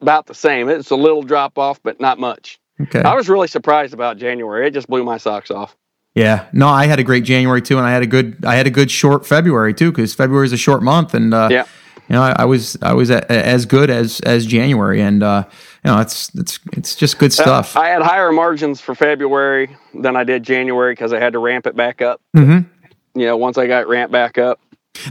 about the same. It's a little drop off, but not much. Okay. I was really surprised about January. It just blew my socks off. Yeah, no, I had a great January too, and I had a good, I had a good short February too, because February is a short month, and uh, yeah, you know, I, I was, I was a, as good as as January, and uh, you know, it's it's it's just good uh, stuff. Uh, I had higher margins for February than I did January because I had to ramp it back up. Mm-hmm. You know, once I got ramped back up,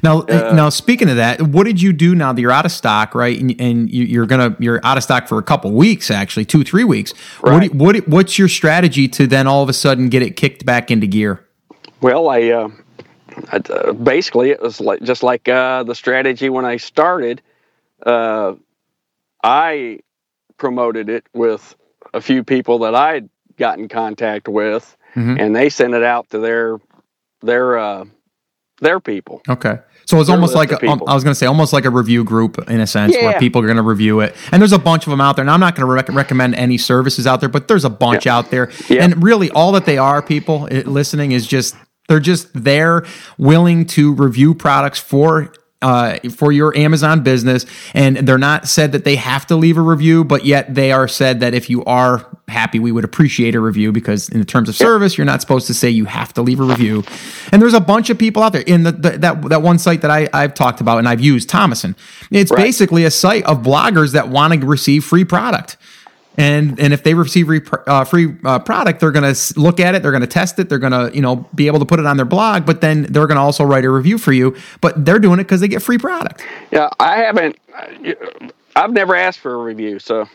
now, uh, now speaking of that, what did you do now that you're out of stock, right? And, and you, are gonna you're out of stock for a couple weeks, actually, two three weeks. Right. What, what what's your strategy to then all of a sudden get it kicked back into gear? Well, I, uh, I uh, basically it was like just like uh, the strategy when I started. Uh, I promoted it with a few people that I'd got in contact with, mm-hmm. and they sent it out to their their uh, their people. Okay. So it's almost like a, um, I was going to say almost like a review group in a sense yeah. where people are going to review it. And there's a bunch of them out there. And I'm not going to rec- recommend any services out there, but there's a bunch yeah. out there. Yeah. And really all that they are people it, listening is just they're just there willing to review products for uh, for your Amazon business. And they're not said that they have to leave a review, but yet they are said that if you are happy, we would appreciate a review because in the terms of service, you're not supposed to say you have to leave a review. And there's a bunch of people out there in the, the that that one site that I, I've talked about and I've used, Tomoson. It's right. basically a site of bloggers that want to receive free product and and if they receive re, uh, free uh, product they're going to look at it they're going to test it they're going to you know be able to put it on their blog but then they're going to also write a review for you but they're doing it because they get free product. Yeah i haven't i've never asked for a review so.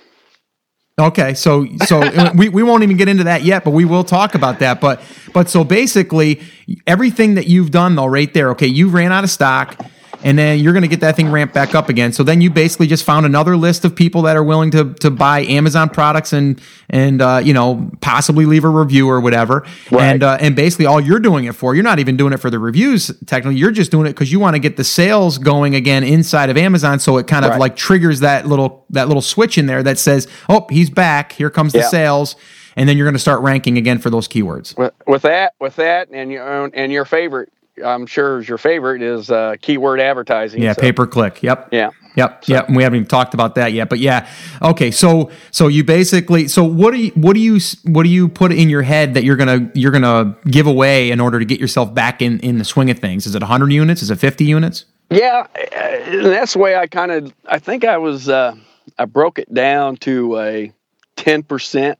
Okay so so we, we won't even get into that yet but we will talk about that but but so basically everything that you've done though right there okay you ran out of stock and then you're going to get that thing ramped back up again. So then you basically just found another list of people that are willing to to buy Amazon products and and uh, you know possibly leave a review or whatever. Right. And uh, and basically all you're doing it for, you're not even doing it for the reviews. Technically, you're just doing it because you want to get the sales going again inside of Amazon. So it kind of right. like triggers that little that little switch in there that says, "Oh, he's back. Here comes the yeah. sales." And then you're going to start ranking again for those keywords. With, with that, with that, and your and your favorite I'm sure is your favorite is uh, keyword advertising. Yeah, so. pay per click. Yep. Yeah. Yep. So. Yep. And we haven't even talked about that yet, but yeah. Okay. So so you basically so what do you what do you what do you put in your head that you're gonna you're gonna give away in order to get yourself back in in the swing of things? Is it 100 units? Is it 50 units? Yeah, that's the way I kind of I think I was uh, I broke it down to a 10 percent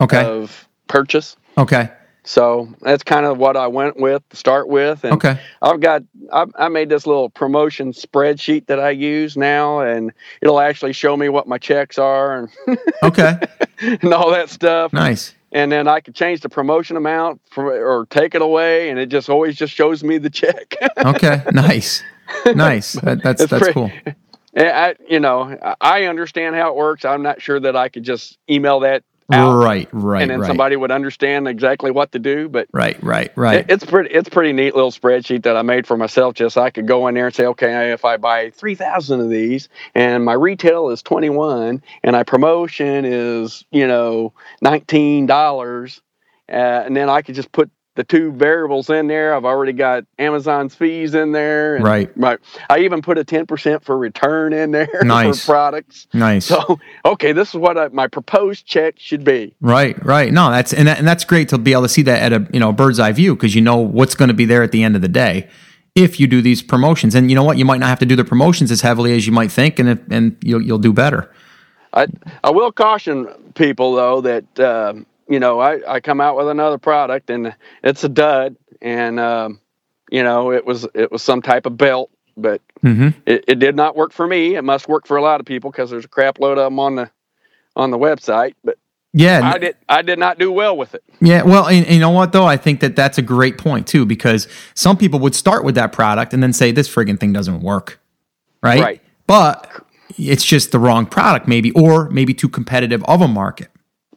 okay. of purchase. Okay. So that's kind of what I went with to start with. And okay. I've got, I, I made this little promotion spreadsheet that I use now, and it'll actually show me what my checks are and okay, and all that stuff. Nice. And then I could change the promotion amount for, or take it away, and it just always just shows me the check. okay, nice, nice. That, that's that's pretty, cool. I, you know, I understand how it works. I'm not sure that I could just email that out, right, right, and then right. somebody would understand exactly what to do. But right, right, right. it- it's pretty it's a pretty neat little spreadsheet that I made for myself. Just so I could go in there and say, okay, if I buy three thousand of these, and my retail is twenty one, and my promotion is you know nineteen dollars, uh, and then I could just put the two variables in there. I've already got Amazon's fees in there. And Right. My, I even put a ten percent for return in there Nice. for products. nice. So okay, this is what I, my proposed check should be. Right, right. No, that's and, that, and that's great to be able to see that at a you know bird's eye view because you know what's going to be there at the end of the day if you do these promotions. And you know what, you might not have to do the promotions as heavily as you might think, and if, and you'll you'll do better. I I will caution people though that um, you know I, I come out with another product and it's a dud and um, you know it was it was some type of belt but hmm it, it did not work for me it must work for a lot of people because there's a crap load of them on the on the website but Yeah, I did I did not do well with it Yeah, well, and, and you know what though? I think that that's a great point too because some people would start with that product and then say this friggin' thing doesn't work, right? Right. But it's just the wrong product, maybe, or maybe too competitive of a market.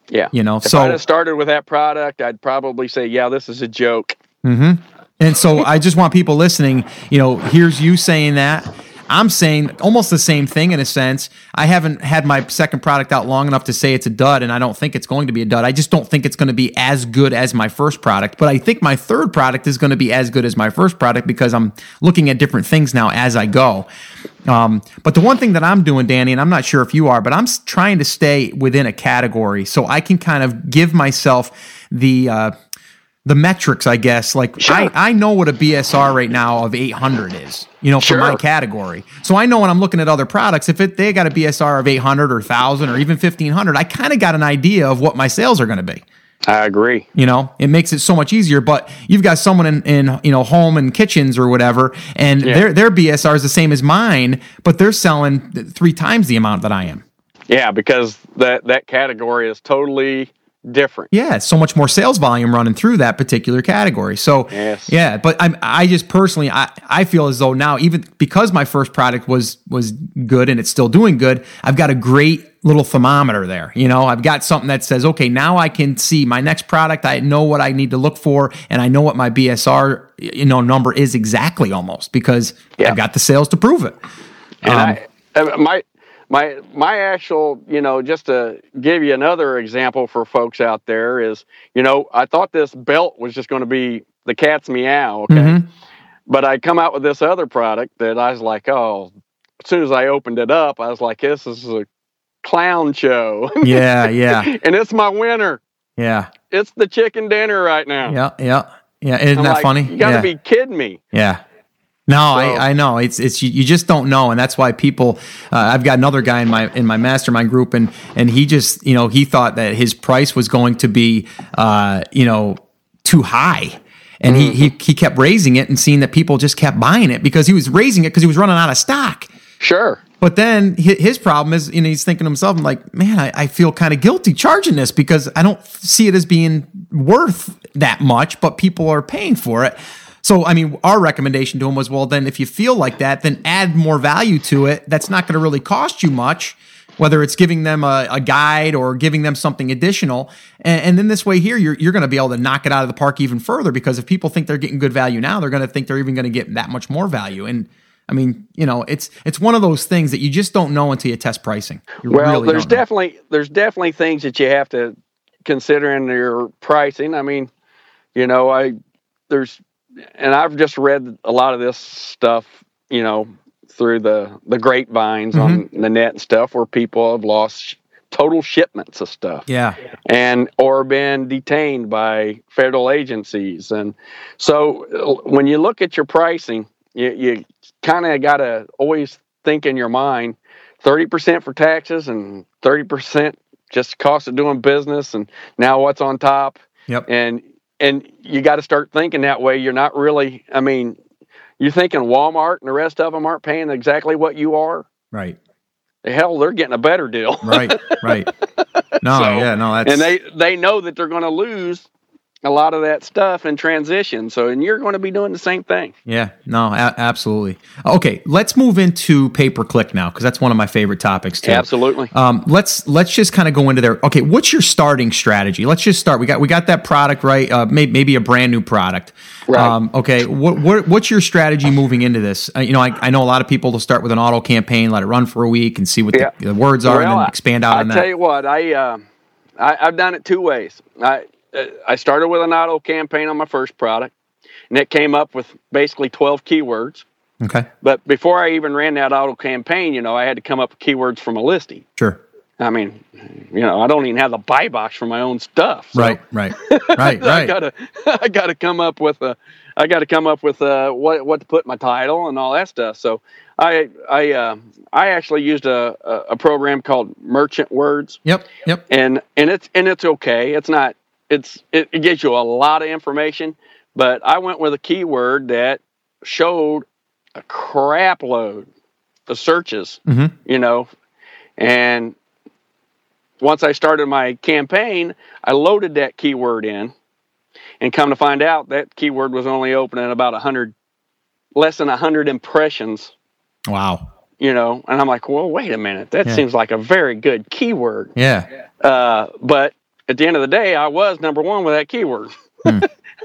Yeah You know, if so I'd have started with that product I'd probably say yeah this is a joke mm-hmm. And so I just want people listening, you know, here's you saying that. I'm saying almost the same thing in a sense. I haven't had my second product out long enough to say it's a dud, and I don't think it's going to be a dud. I just don't think it's going to be as good as my first product. But I think my third product is going to be as good as my first product because I'm looking at different things now as I go. Um, but the one thing that I'm doing, Danny, and I'm not sure if you are, but I'm trying to stay within a category so I can kind of give myself the. Uh, the metrics, I guess. Like Sure. I, I know what a BSR right now of 800 is, you know, for my category. So I know when I'm looking at other products, if it, they got a BSR of 800 or 1000 or even 1500, I kind of got an idea of what my sales are going to be. I agree You know, it makes it so much easier. But you've got someone in, in you know home and kitchens or whatever, and Yeah. their their BSR is the same as mine, but they're selling three times the amount that I am. yeah because that that category is totally different Yeah, so much more sales volume running through that particular category. So Yes. yeah, but I'm I just personally I, I feel as though now even because my first product was was good and it's still doing good, I've got a great little thermometer there. You know, I've got something that says, okay, now I can see my next product. I know what I need to look for, and I know what my BSR you know number is exactly almost because Yeah. I've got the sales to prove it. And Um, I, my my my actual, you know, just to give you another example for folks out there is, you know, I thought this belt was just going to be the cat's meow, okay, Mhm. but I come out with this other product that I was like, oh, as soon as I opened it up, I was like, this is a clown show, Yeah, yeah, and it's my winner. yeah, It's the chicken dinner right now. yeah, yeah, yeah. Isn't I'm that like, funny? You got to yeah. be kidding me. Yeah. No, So- I, I know it's it's you, you just don't know, and that's why people. Uh, I've got another guy in my in my mastermind group, and and he just you know he thought that his price was going to be uh, you know too high, and he, he he kept raising it and seeing that people just kept buying it because he was raising it because he was running out of stock. Sure. But then his problem is, you know, he's thinking to himself, I'm like, man, I, I feel kind of guilty charging this because I don't see it as being worth that much, but people are paying for it. So, I mean, our recommendation to him was, well, then if you feel like that, then add more value to it. That's not going to really cost you much, whether it's giving them a, a guide or giving them something additional. And, and then this way here, you're, you're going to be able to knock it out of the park even further because if people think they're getting good value now, they're going to think they're even going to get that much more value. And I mean, you know, it's it's one of those things that you just don't know until you test pricing. You Well, really there's definitely there's definitely things that you have to consider in your pricing. I mean, you know, I there's and I've just read a lot of this stuff, you know, through the the grapevines on Mm-hmm. the net and stuff where people have lost sh- total shipments of stuff. Yeah, and or been detained by federal agencies. And so uh, when you look at your pricing you, you kind of got to always think in your mind 30% for taxes and 30% just cost of doing business and now what's on top. Yep, and and you got to start thinking that way. You're not really i mean you're thinking walmart and the rest of them aren't paying exactly what you are? Right, hell they're getting a better deal. Right, right. No, So- yeah, no, that's and they they know that they're going to lose a lot of that stuff in transition. So, and you're going to be doing the same thing. Yeah, no, a- absolutely. Okay, let's move into pay per click now because that's one of my favorite topics too. Absolutely. Um, let's let's just kind of go into there. Okay, what's your starting strategy? Let's just start. We got we got that product right. Uh, maybe, maybe a brand new product. Right. Um, okay. What, what what's your strategy moving into this? Uh, you know, I, I know a lot of people will start with an auto campaign, let it run for a week, and see what Yeah. the, the words are, and then expand out I on tell that. you what, I, uh, I I've done it two ways. I I started with an auto campaign on my first product, and it came up with basically twelve keywords. Okay. But before I even ran that auto campaign, you know, I had to come up with keywords from a listing. Sure. I mean, you know, I don't even have the buy box for my own stuff. so Right. Right. Right. I gotta I gotta come up with a I gotta come up with uh what what to put in my title and all that stuff. So I I uh, I actually used a, a a program called Merchant Words Yep. Yep. and and it's and it's okay. It's not it's it, it gives you a lot of information, but I went with a keyword that showed a crap load of searches, Mhm. you know, and once I started my campaign, I loaded that keyword in, and come to find out that keyword was only opening about a hundred, less than a hundred impressions Wow. you know and i'm like well wait a minute that Yeah. seems like a very good keyword Yeah. uh, but at the end of the day i was number one with that keyword Hmm.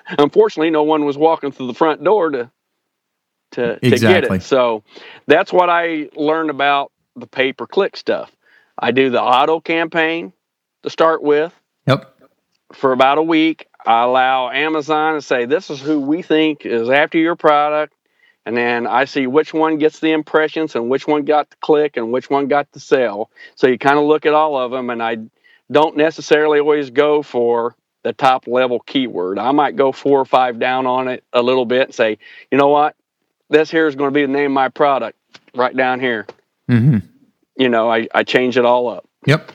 unfortunately no one was walking through the front door to to, to get it so that's what i learned about the pay per click stuff i do the auto campaign to start with Yep. for about a week. I allow Amazon to say, This is who we think is after your product. And then I see which one gets the impressions and which one got the click and which one got the sell. So you kind of look at all of them. And I don't necessarily always go for the top level keyword. I might go four or five down on it a little bit and say, You know what? This here is going to be the name of my product right down here. hmm You know, I, I change it all up. Yep.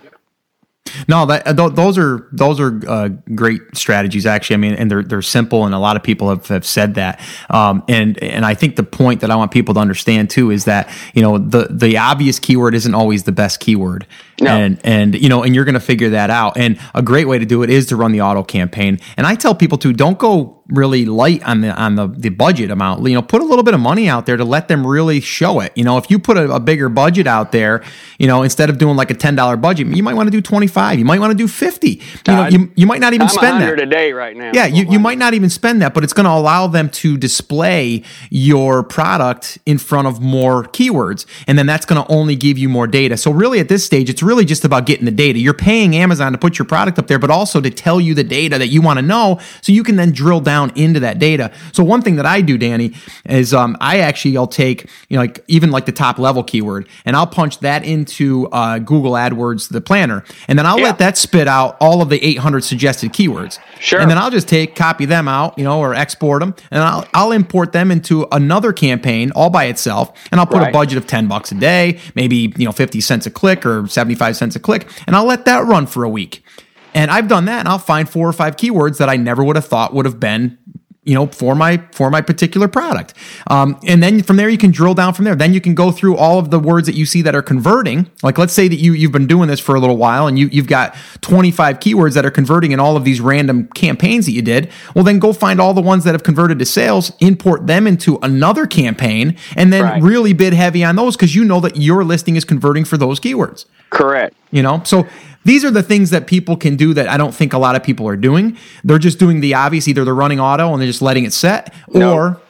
No, that uh, those are those are uh, great strategies. Actually, I mean, and they're they're simple, and a lot of people have, have said that. Um, and and I think the point that I want people to understand too is that you know the the obvious keyword isn't always the best keyword, No. and and you know, and you're going to figure that out. And a great way to do it is to run the auto campaign. And I tell people to don't go really light on the on the, the budget amount. You know, put a little bit of money out there to let them really show it. You know, if you put a, a bigger budget out there, you know, instead of doing like a ten dollar budget, you might want to do twenty five. You might want to do fifty. You know, you, you might not even I'm spend that. a day right now. Yeah, you, oh, you might not even spend that, but it's going to allow them to display your product in front of more keywords. And then that's going to only give you more data. So, really, at this stage, it's really just about getting the data. You're paying Amazon to put your product up there, but also to tell you the data that you want to know so you can then drill down into that data. So, one thing that I do, Danny, is um, I actually, I'll take, you know, like even like the top level keyword and I'll punch that into uh, Google AdWords, the planner. And then I'll Yeah. let that spit out all of the 800 suggested keywords. Sure. And then I'll just take, copy them out, you know, or export them, and I'll, I'll import them into another campaign all by itself. And I'll put a budget of 10 bucks a day, maybe, you know, 50 cents a click or 75 cents a click. And I'll let that run for a week. And I've done that and I'll find four or five keywords that I never would have thought would have been you know for my for my particular product. Um, and then from there you can drill down from there. Then you can go through all of the words that you see that are converting. Like let's say that you you've been doing this for a little while and you you've got 25 keywords that are converting in all of these random campaigns that you did. Well then go find all the ones that have converted to sales import them into another campaign and then Right. really bid heavy on those because you know that your listing is converting for those keywords. Correct. you know? So these are the things that people can do that i don't think a lot of people are doing they're just doing the obvious either they're running auto and they're just letting it set No. or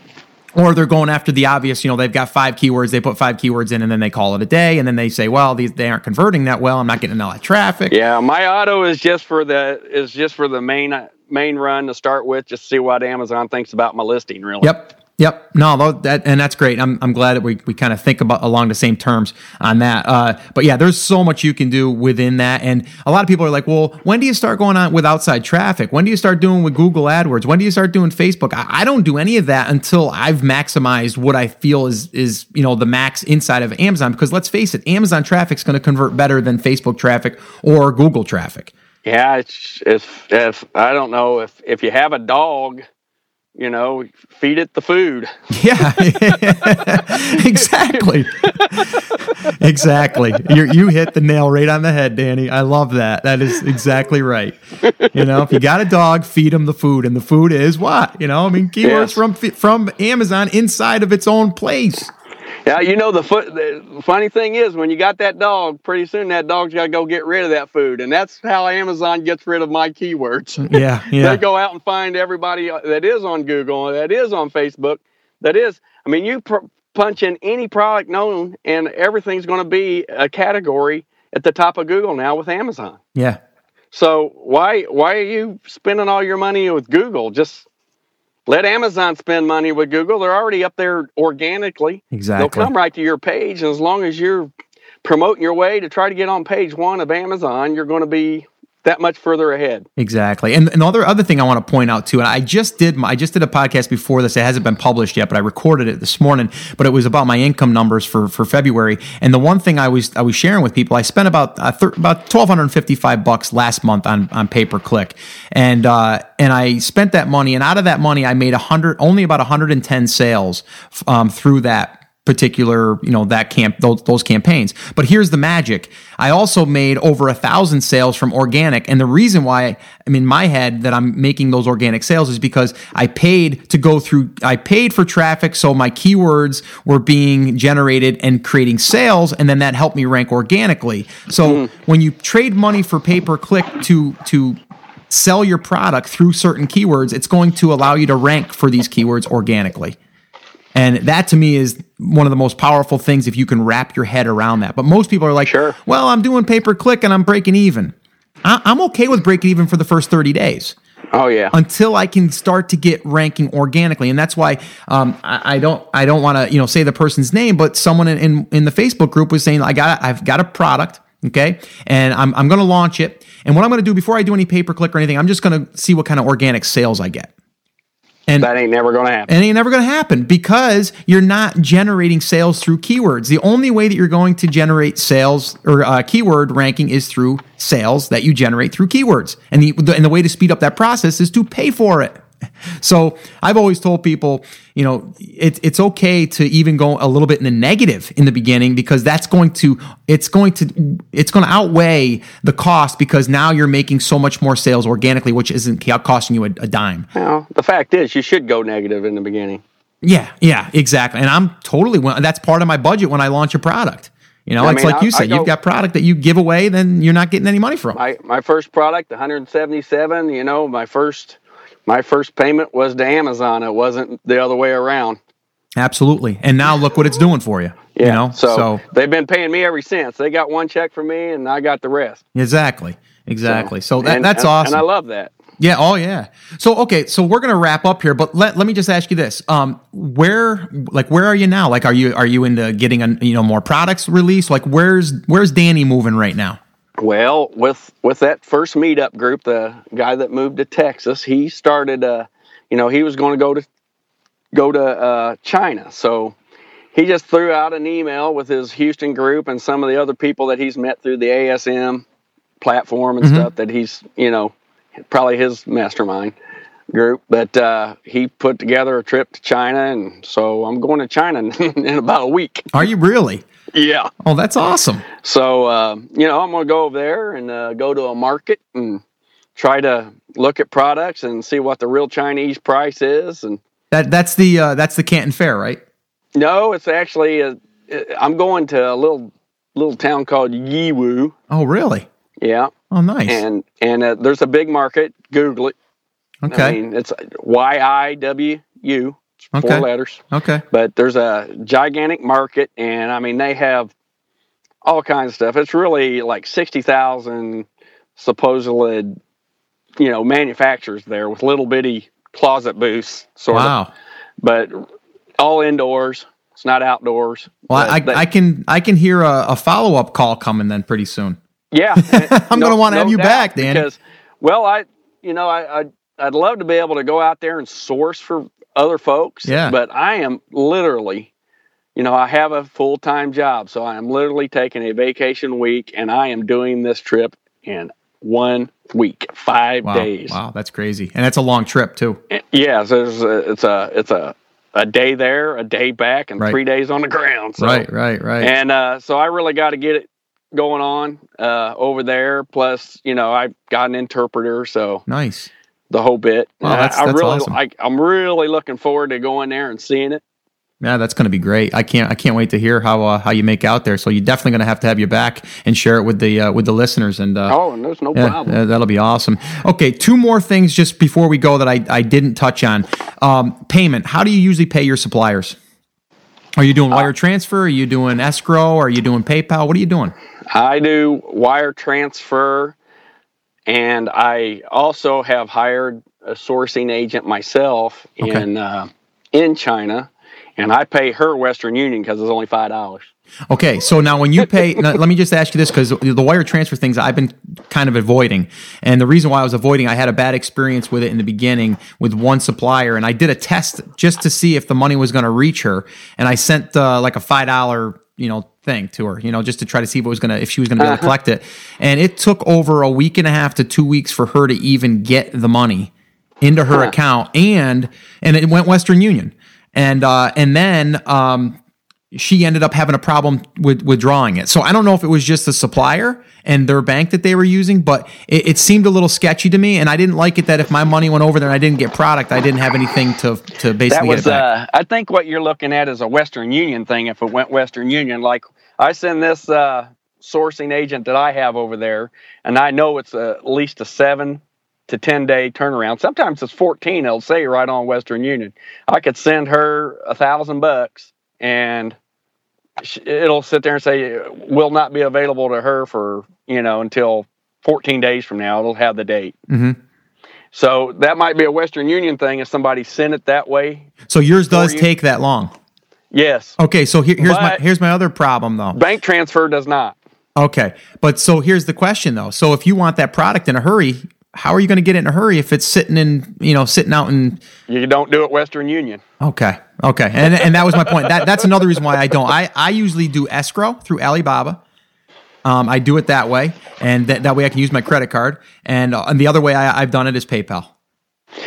or they're going after the obvious you know they've got five keywords they put five keywords in and then they call it a day and then they say well these they aren't converting that well i'm not getting all that traffic Yeah, my auto is just for the is just for the main main run to start with, just to see what Amazon thinks about my listing. Really. Yep. Yep. No, that and that's great. I'm, I'm glad that we, we kind of think about along the same terms on that. Uh, but yeah, there's so much you can do within that. And a lot of people are like, well, when do you start going on with outside traffic? When do you start doing with Google AdWords? When do you start doing Facebook? I, I don't do any of that until I've maximized what I feel is is you know the max inside of Amazon. Because let's face it, Amazon traffic's going to convert better than Facebook traffic or Google traffic. Yeah, it's if if I don't know if if you have a dog, you know, feed it the food. Yeah, exactly. exactly. you you hit the nail right on the head, Danny. I love that. That is exactly right. You know, if you got a dog, feed him the food, and the food is what? You know, I mean, keywords yes. from from Amazon inside of its own place. Yeah, you know the, foot, the funny thing is when you got that dog, pretty soon that dog's got to go get rid of that food, and that's how Amazon gets rid of my keywords. Yeah, yeah. they go out and find everybody uh, that is on Google, that is on Facebook, that is. I mean, you pr- punch in any product known, and everything's going to be a category at the top of Google now with Amazon. Yeah. So why why are you spending all your money with Google? Just let Amazon spend money with Google. They're already up there organically. Exactly. They'll come right to your page. And as long as you're promoting your way to try to get on page one of Amazon, you're going to be that much further ahead. Exactly. And another other thing I want to point out too, and I just did my, I just did a podcast before this. It hasn't been published yet, but I recorded it this morning. But it was about my income numbers for for February. And the one thing I was I was sharing with people, I spent about uh, thir- about twelve hundred fifty five bucks last month on on pay per click, and uh, and I spent that money, and out of that money, I made a hundred only about hundred and ten sales um, through that particular, you know, that camp, those, those campaigns. But here's the magic. I also made over a thousand sales from organic. And the reason why I'm in my head that I'm making those organic sales is because I paid to go through, I paid for traffic. So my keywords were being generated and creating sales. And then that helped me rank organically. So mm. when you trade money for pay per click to, to, sell your product through certain keywords, it's going to allow you to rank for these keywords organically. And that to me is one of the most powerful things if you can wrap your head around that. But most people are like, sure. well, I'm doing pay per click and I'm breaking even. I- I'm okay with breaking even for the first 30 days. Oh yeah. Until I can start to get ranking organically, and that's why um, I, I, don't I don't want to you know say the person's name, but someone in, in, in the Facebook group was saying I got I've got a product, okay, and I'm I'm going to launch it, and what I'm going to do before I do any pay per click or anything, I'm just going to see what kind of organic sales I get. And that ain't never going to happen. And ain't never going to happen because you're not generating sales through keywords. The only way that you're going to generate sales or uh, keyword ranking is through sales that you generate through keywords. And the, and the way to speed up that process is to pay for it. So I've always told people, you know, it, it's okay to even go a little bit in the negative in the beginning because that's going to it's going to it's going to outweigh the cost because now you're making so much more sales organically, which isn't costing you a, a dime. Well, the fact is, you should go negative in the beginning. Yeah, yeah, exactly. And I'm totally that's part of my budget when I launch a product. You know, I it's mean, like you said, go, you've got product that you give away, then you're not getting any money from. My my first product, 177. You know, my first my first payment was to Amazon. It wasn't the other way around. Absolutely. And now look what it's doing for you. Yeah. You know? So, so they've been paying me ever since. They got one check from me and I got the rest. Exactly. Exactly. So, so that, and, that's awesome. And I love that. Yeah. Oh, yeah. So, okay. So we're gonna wrap up here, but let let me just ask you this: um, where, like, where are you now? Like, are you are you into getting a you know more products released? Like, where's where's Danny moving right now? Well, with with that first meetup group, the guy that moved to Texas, he started. Uh, you know, he was going to go to go to uh, China, so he just threw out an email with his Houston group and some of the other people that he's met through the ASM platform and mm-hmm. stuff that he's you know probably his mastermind group. But uh, he put together a trip to China, and so I'm going to China in, about a week. Are you really? Yeah. Oh, that's awesome. So, uh, you know, I'm going to go over there and uh, go to a market and try to look at products and see what the real Chinese price is. And that that's the uh, that's the Canton Fair, right? No, it's actually a, I'm going to a little little town called Yiwu. Oh, really? Yeah. Oh, nice. And and uh, there's a big market. Google it. Okay. I mean, it's Y I W U okay. four letters. Okay. But there's a gigantic market, and I mean they have all kinds of stuff. It's really like sixty thousand supposedly, you know, manufacturers there with little bitty closet booths, sort wow. of. But all indoors. It's not outdoors. Well, I, I, can I can hear a, a follow up call coming then pretty soon. Yeah, I'm no, going to want to no have you back, Dan. Because, well, I, you know, I, I I'd love to be able to go out there and source for other folks. Yeah. But I am literally, you know, I have a full time job. So I am literally taking a vacation week and I am doing this trip. in one week, five Wow. days. Wow, that's crazy. And that's a long trip too. Yeah, so it's a, it's a it's a a day there, a day back, and Right. three days on the ground. So, right, right, right. And uh, so I really got to get it going on uh, over there. Plus, you know, I've got an interpreter, so nice. The whole bit. Wow, And I- that's- I, that's really, awesome. I, I'm really looking forward to going there and seeing it. Yeah, that's going to be great. I can't I can't wait to hear how uh, how you make out there. So you're definitely going to have to have your back and share it with the uh, with the listeners and uh, Oh, and there's no Yeah, problem. uh, that'll be awesome. Okay, two more things just before we go that I, I didn't touch on. Um, payment. How do you usually pay your suppliers? Are you Uh, doing wire transfer? Are you doing escrow? Are you doing PayPal? What are you doing? I do wire transfer, and I also have hired a sourcing agent myself Okay. in uh, in China, and I pay her Western Union because it's only five dollars. Okay, so now when you pay, now, let me just ask you this because the wire transfer things I've been kind of avoiding, and the reason why I was avoiding, I had a bad experience with it in the beginning with one supplier, and I did a test just to see if the money was going to reach her, and I sent uh, like a five dollar you know thing to her, you know, just to try to see if it was gonna if she was gonna be able to collect it, and it took over a week and a half to two weeks for her to even get the money into her account, and and it went Western Union, and uh, and then um, she ended up having a problem with withdrawing it. So I don't know if it was just the supplier and their bank that they were using, but it, it seemed a little sketchy to me, and I didn't like it that if my money went over there and I didn't get product, I didn't have anything to to basically. That was, get it back. uh, I think, what you're looking at is a Western Union thing. If it went Western Union, like I send this uh, sourcing agent that I have over there, and I know it's a, at least a seven to ten day turnaround. Sometimes it's fourteen. It'll say right on Western Union. I could send her a thousand bucks, and it'll sit there and say will not be available to her for you know until 14 days from now. It'll have the date. Mhm. So that might be a Western Union thing if somebody sent it that way. so yours does you- take that long. Yes. Okay, so here, here's my here's my other problem though. Bank transfer does not. Okay, but so here's the question though. So if you want that product in a hurry, how are you going to get it in a hurry if it's sitting in you know sitting out in You don't do it Western Union. Okay. Okay. And and that was my point. That that's another reason why I don't. I I usually do escrow through Alibaba. Um, I do it that way, and that, that way I can use my credit card. And uh, and the other way I, I've done it is PayPal.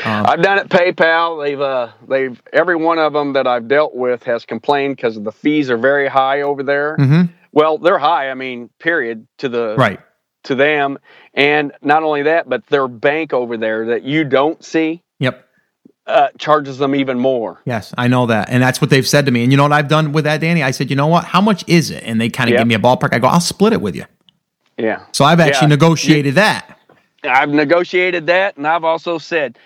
I've done it PayPal. They've uh they've every one of them that I've dealt with has complained because the fees are very high over there. Mm-hmm. Well, they're high. I mean, period to the Right. To them, and not only that, but their bank over there that you don't see Yep. uh, charges them even more. Yes, I know that, and that's what they've said to me. And you know what I've done with that, Danny? I said, you know what? How much is it? And they kind of Yep. give me a ballpark. I go, I'll split it with you. Yeah. So I've actually Yeah. negotiated that. I've negotiated that, and I've also said,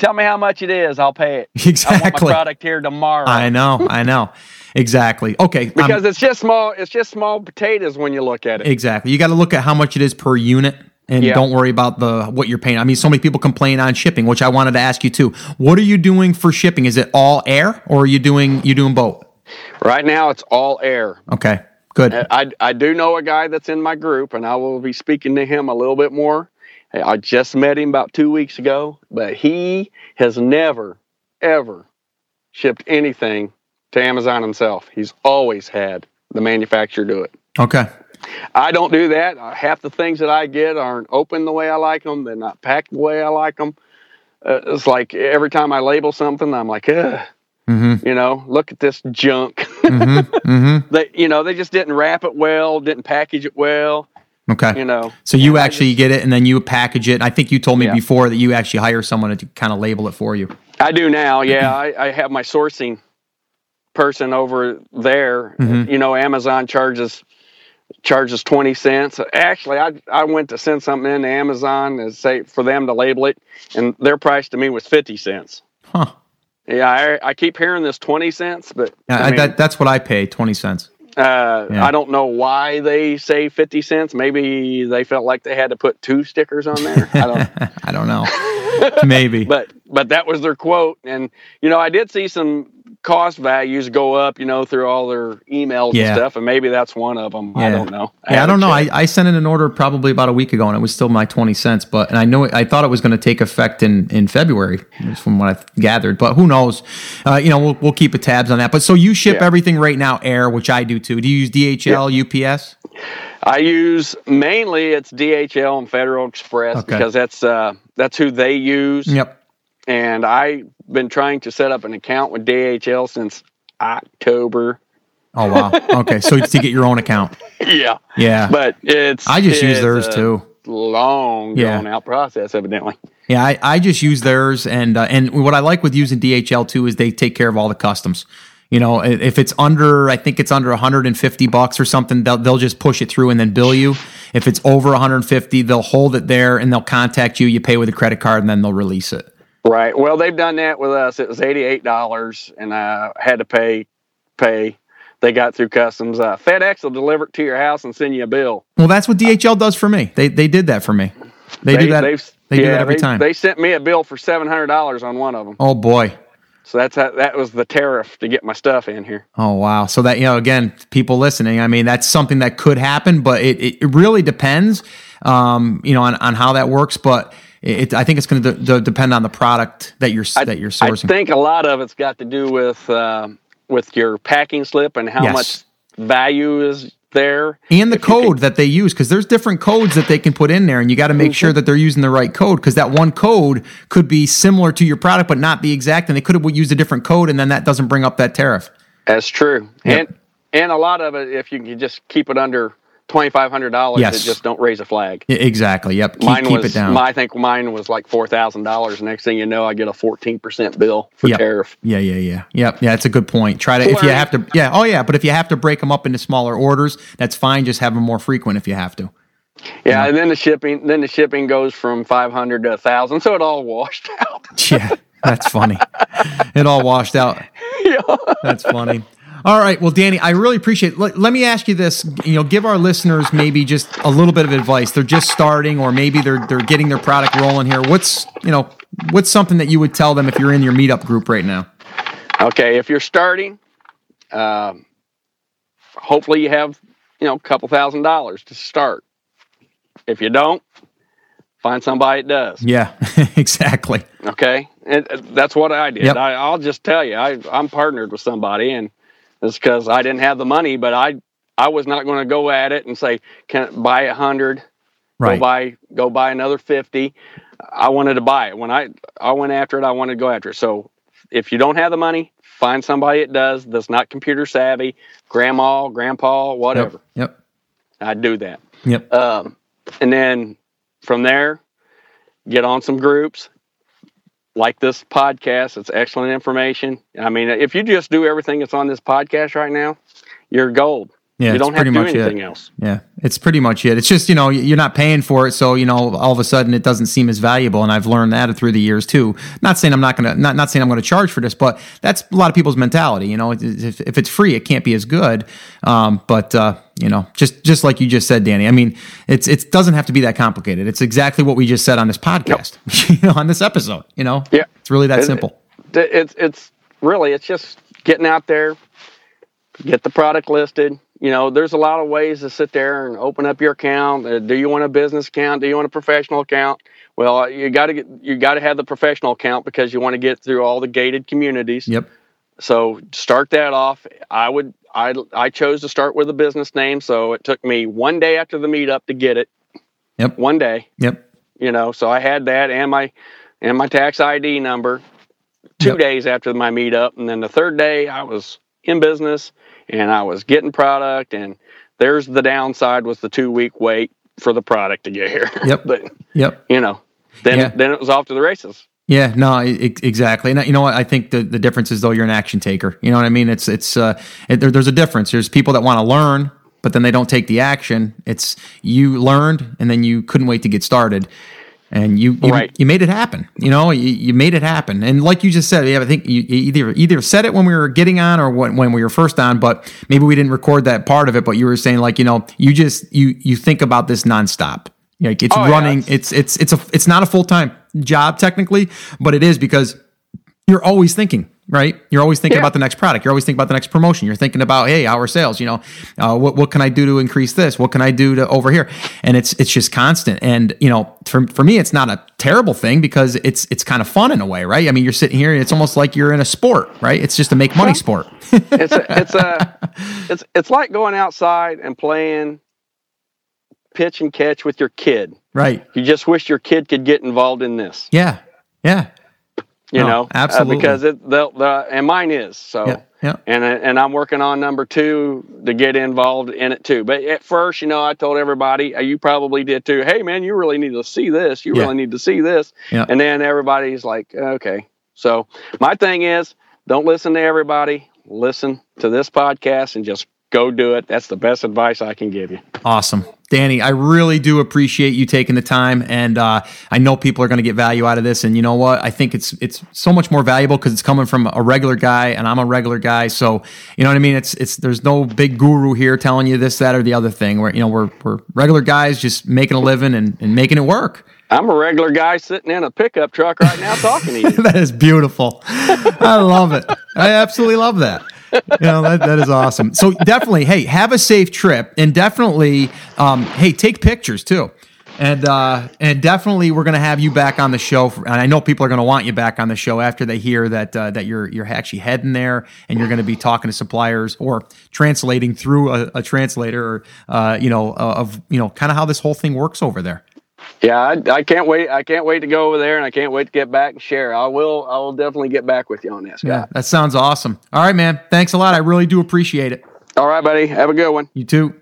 "Tell me how much it is. I'll pay it. I want Exactly. my product here tomorrow." I know. I know. Exactly. Okay. Because it's just small. It's just small potatoes when you look at it. Exactly. You got to look at how much it is per unit and Yeah. don't worry about the what you're paying. I mean, so many people complain on shipping, which I wanted to ask you too. What are you doing for shipping? Is it all air or are you doing you doing both? Right now, it's all air. Okay. Good. I, I do know a guy that's in my group, and I will be speaking to him a little bit more. I just met him about two weeks ago, but he has never, ever shipped anything to Amazon himself. He's always had the manufacturer do it. Okay. I don't do that. Uh, Half the things that I get aren't open the way I like them. They're not packed the way I like them. Uh, it's like every time I label something, I'm like, Ugh, Mm-hmm. you know, look at this junk. Mm-hmm. mm-hmm. they, you know, they just didn't wrap it well, didn't package it well. Okay. You know, so you actually just- get it and then you package it. I think you told me Yeah. before that you actually hire someone to kind of label it for you. I do now. Yeah, I, I have my sourcing person over there. Mhm. You know, Amazon charges charges twenty cents. Actually, I I went to send something into Amazon and say for them to label it, and their price to me was fifty cents. Huh. Yeah, I, I keep hearing this twenty cents, but Yeah, I mean, that, that's what I pay, 20 cents. Uh, yeah. I don't know why they say fifty cents. Maybe they felt like they had to put two stickers on there. I don't. I don't know. Maybe. but but that was their quote and you know i did see some cost values go up you know through all their emails Yeah. and stuff and maybe that's one of them i don't know Yeah, I don't know. I. I sent in an order probably about a week ago, and it was still my twenty cents. But and I know it, I thought it was going to take effect in in February, from what I've gathered. But who knows? Uh, you know, we'll we'll keep a tabs on that. But so you ship Yeah. everything right now, air, which I do too. Do you use DHL, UPS? I use mainly it's DHL and Federal Express Okay. because that's uh, that's who they use. Yep. And I've been trying to set up an account with DHL since October. Oh wow. Okay, so to get your own account. Yeah, Yeah. but it's I just use theirs a too. Long Yeah. drawn out process, evidently. Yeah, I, I just use theirs, and uh, and what I like with using DHL too is they take care of all the customs. You know, if it's under, I think it's under 150 bucks or something, they'll they'll just push it through and then bill you. If it's over 150, they'll hold it there and they'll contact you. You pay with a credit card, and then they'll release it. Right. Well, they've done that with us. It was eighty eight dollars, and I had to pay pay. They got through customs. Uh, FedEx will deliver it to your house and send you a bill. Well, that's what DHL does for me. They they did that for me. They, do that. They do that every they- time. They sent me a bill for seven hundred dollars on one of them. oh boy. So that's how, that was the tariff to get my stuff in here. Oh wow! So that you know, again, people listening. I mean, that's something that could happen, but it, it really depends, um, you know, on, on how that works. But it, I think it's going to de- de- depend on the product that you're that you're sourcing. I think a lot of it's got to do with uh, with your packing slip and how Yes. much value is there. and the If you can- code that they use, because there's different codes that they can put in there, and you got to make Mm-hmm. sure that they're using the right code, because that one code could be similar to your product, but not the exact, and they could have used a different code, and then that doesn't bring up that tariff. That's true, Yep. and and a lot of it, if you can just keep it under twenty five hundred dollars, Yes. it just don't raise a flag. Exactly. Yep. Keep, mine keep was, it down. my- I think mine was like four thousand dollars. Next thing you know, I get a fourteen percent bill for Yep. tariff. Yeah, yeah, yeah, yep, yeah. that's a good point. Try to if you have to, yeah, oh yeah. But if you have to break them up into smaller orders, that's fine. Just have them more frequent if you have to. Yeah, and then the shipping, then the shipping goes from five hundred to a thousand, so it all washed out. Yeah, that's funny. it all washed out. yeah. That's funny. All right, well, Danny, I really appreciate. It. Let, let me ask you this. You know, give our listeners maybe just a little bit of advice. They're just starting, or maybe they're they're getting their product rolling here. What's you know, what's something that you would tell them if you're in your meetup group right now? Okay, if you're starting, um, hopefully you have you know a couple thousand dollars to start. If you don't, find somebody that does. Yeah, exactly. Okay, and uh, that's what I did. Yep. I, I'll just tell you, I, I'm partnered with somebody, and it's because I didn't have the money, but I I was not going to go at it and say, "Can I buy a hundred? Right. Go buy go buy another fifty. I wanted to buy it when I I went after it. I wanted to go after it. So if you don't have the money, find somebody that does. That's not computer savvy, grandma, grandpa, whatever. Yep. I'd do that. Yep. Um, and then from there, get on some groups like this podcast. It's excellent information. I mean, if you just do everything that's on this podcast right now, you're gold. Yeah, you don't have to do much it. anything else. Yeah, it's pretty much it. It's just you know you're not paying for it, so you know all of a sudden it doesn't seem as valuable. And I've learned that through the years too. Not saying I'm not gonna not not saying I'm gonna charge for this, but that's a lot of people's mentality. You know, if, if it's free, it can't be as good. Um, but uh, you know, just just like you just said, Danny. I mean, it's it doesn't have to be that complicated. It's exactly what we just said on this podcast, you know, on this episode. You know, Yeah. it's really that It- simple. It's it's really it's just getting out there, get the product listed. You know, there's a lot of ways to sit there and open up your account. Uh, do you want a business account? Do you want a professional account? Well, uh, you got to get you got to have the professional account because you want to get through all the gated communities. Yep. So start that off. I would I I chose to start with a business name, so it took me one day after the meetup to get it. Yep. One day, Yep. you know. So I had that and my and my tax ID number. Two Yep. days after my meetup, and then the third day I was in business and I was getting product. And there's the downside was the two week wait for the product to get here. Yep. but Yep. you know, then Yeah. then it was off to the races. Yeah, no, exactly. And you know what? I think the, the difference is though you're an action taker. You know what I mean? It's it's uh, it, there, there's a difference. There's people that want to learn, but then they don't take the action. It's you learned and then you couldn't wait to get started, and you you, Right. you made it happen. You know, you, you made it happen. And like you just said, yeah, I think you either either said it when we were getting on or when, when we were first on, but maybe we didn't record that part of it. But you were saying like you know you just you you think about this nonstop. Like it's Oh, running. it's- it's it's it's a it's not a full time job technically, but it is because you're always thinking, right? You're always thinking Yeah. about the next product. You're always thinking about the next promotion. You're thinking about, hey, our sales. You know, uh, what what can I do to increase this? What can I do to over here? And it's it's just constant. And you know, for for me, it's not a terrible thing because it's it's kind of fun in a way, right? I mean, you're sitting here and it's almost like you're in a sport, right? It's just a make money sport. it's a, it's a it's it's like going outside and playing pitch and catch with your kid. Right. You just wish your kid could get involved in this. Yeah. Yeah. You No, know, Uh, absolutely. because it, the, the, and mine is so. Yeah. Yeah. and and I'm working on number two to get involved in it too. But at first, you know, I told everybody, uh, you probably did too. Hey, man, you really need to see this. You Yeah. really need to see this. Yeah. And then everybody's like, okay. So my thing is, don't listen to everybody. Listen to this podcast and just go do it. That's the best advice I can give you. Awesome. Danny, I really do appreciate you taking the time, and uh, I know people are going to get value out of this. And you know what? I think it's it's so much more valuable because it's coming from a regular guy, and I'm a regular guy. So you know what I mean? It's it's there's no big guru here telling you this, that, or the other thing. Where you know we're we're regular guys just making a living and, and making it work. I'm a regular guy sitting in a pickup truck right now talking to you. that is beautiful. I love it. I absolutely love that. You know, that, that is awesome. So definitely, hey, have a safe trip and definitely, um, hey, take pictures too. And uh, and definitely, we're going to have you back on the show. For, and I know people are going to want you back on the show after they hear that uh, that you're you're actually heading there and you're going to be talking to suppliers or translating through a, a translator, or, uh, you know, uh, of you know, kind of how this whole thing works over there. Yeah, I, I can't wait. I can't wait to go over there, and I can't wait to get back and share. I will. I will definitely get back with you on this, Yeah, that sounds awesome. All right, man. Thanks a lot. I really do appreciate it. All right, buddy. Have a good one. You too.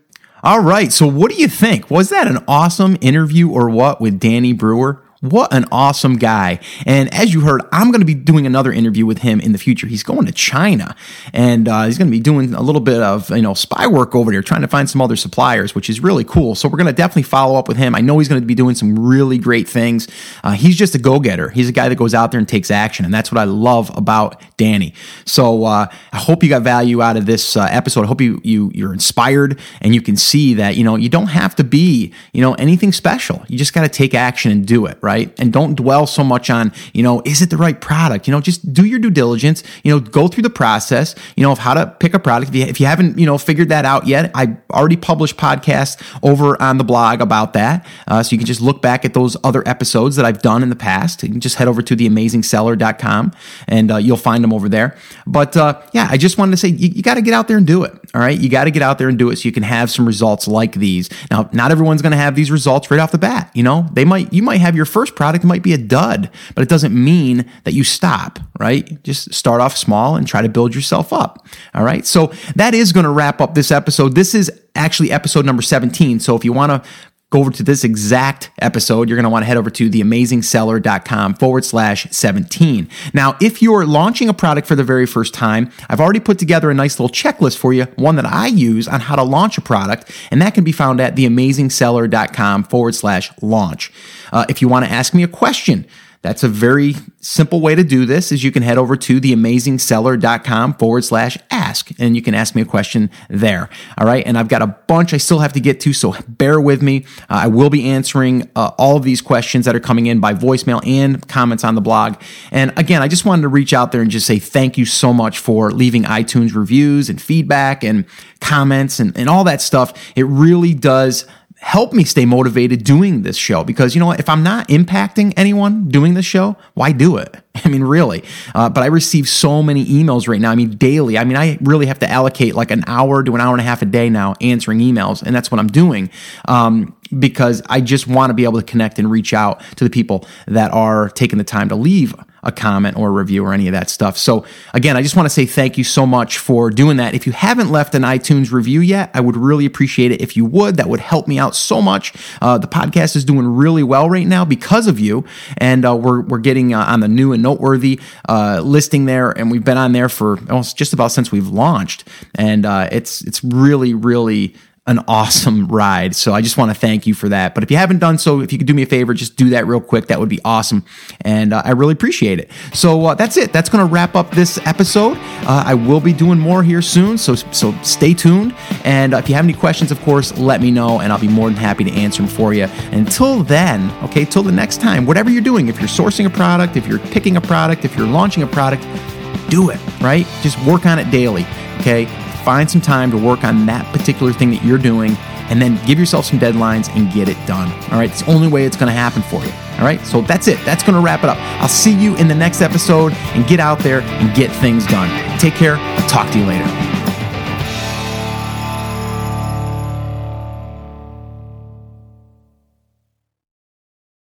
All right. So, what do you think? Was that an awesome interview or what with Danny Brewer? What an awesome guy. And as you heard, I'm going to be doing another interview with him in the future. He's going to China and uh, he's going to be doing a little bit of, you know, spy work over there, trying to find some other suppliers, which is really cool. So we're going to definitely follow up with him. I know he's going to be doing some really great things. Uh, he's just a go getter. He's a guy that goes out there and takes action. And that's what I love about Danny. So uh, I hope you got value out of this uh, episode. I hope you, you, you're inspired and you can see that, you know, you don't have to be, you know, anything special. You just got to take action and do it right? And don't dwell so much on, you know, is it the right product? You know, just do your due diligence, you know, go through the process, you know, of how to pick a product. If you, if you haven't, you know, figured that out yet, I already published podcasts over on the blog about that. Uh, so you can just look back at those other episodes that I've done in the past. You can just head over to theamazingseller.com and uh, you'll find them over there. But uh, yeah, I just wanted to say you, you got to get out there and do it. All right. You got to get out there and do it so you can have some results like these. Now, not everyone's going to have these results right off the bat. You know, they might, you might have your first product might be a dud, but it doesn't mean that you stop, right? Just start off small and try to build yourself up. All right. So that is going to wrap up this episode. This is actually episode number 17. So if you want to go over to this exact episode, you're going to want to head over to theamazingseller.com forward slash 17. Now, if you're launching a product for the very first time, I've already put together a nice little checklist for you, one that I use on how to launch a product, and that can be found at theamazingseller.com forward slash launch. Uh, if you want to ask me a question, that's a very simple way to do this is you can head over to theamazingseller.com forward slash ask and you can ask me a question there. All right. And I've got a bunch I still have to get to, so bear with me. Uh, I will be answering uh, all of these questions that are coming in by voicemail and comments on the blog. And again, I just wanted to reach out there and just say thank you so much for leaving iTunes reviews and feedback and comments and, and all that stuff. It really does help me stay motivated doing this show. Because you know what? If i'm not impacting anyone doing this show why do it? I mean really. Uh, but i receive so many emails right now. I mean daily. I mean i really have to allocate like an hour to an hour and a half a day now answering emails and that's what i'm doing um, because i just want to be able to connect and reach out to the people that are taking the time to leave a comment or a review or any of that stuff. So, again, I just want to say thank you so much for doing that. If you haven't left an iTunes review yet, I would really appreciate it if you would. That would help me out so much. Uh, the podcast is doing really well right now because of you, and uh, we're we're getting uh, on the new and noteworthy uh, listing there, and we've been on there for almost just about since we've launched, and uh, it's it's really really an awesome ride. So I just want to thank you for that. But if you haven't done so, if you could do me a favor, just do that real quick. That would be awesome. And uh, I really appreciate it. So uh, that's it. That's going to wrap up this episode. Uh, I will be doing more here soon. So, so stay tuned. And uh, if you have any questions, of course, let me know and I'll be more than happy to answer them for you. Until then, okay, till the next time, whatever you're doing, if you're sourcing a product, if you're picking a product, if you're launching a product, do it, right? Just work on it daily, okay? Find some time to work on that particular thing that you're doing and then give yourself some deadlines and get it done. All right, it's the only way it's going to happen for you. All right, so that's it. That's going to wrap it up. I'll see you in the next episode and get out there and get things done. Take care. I'll talk to you later.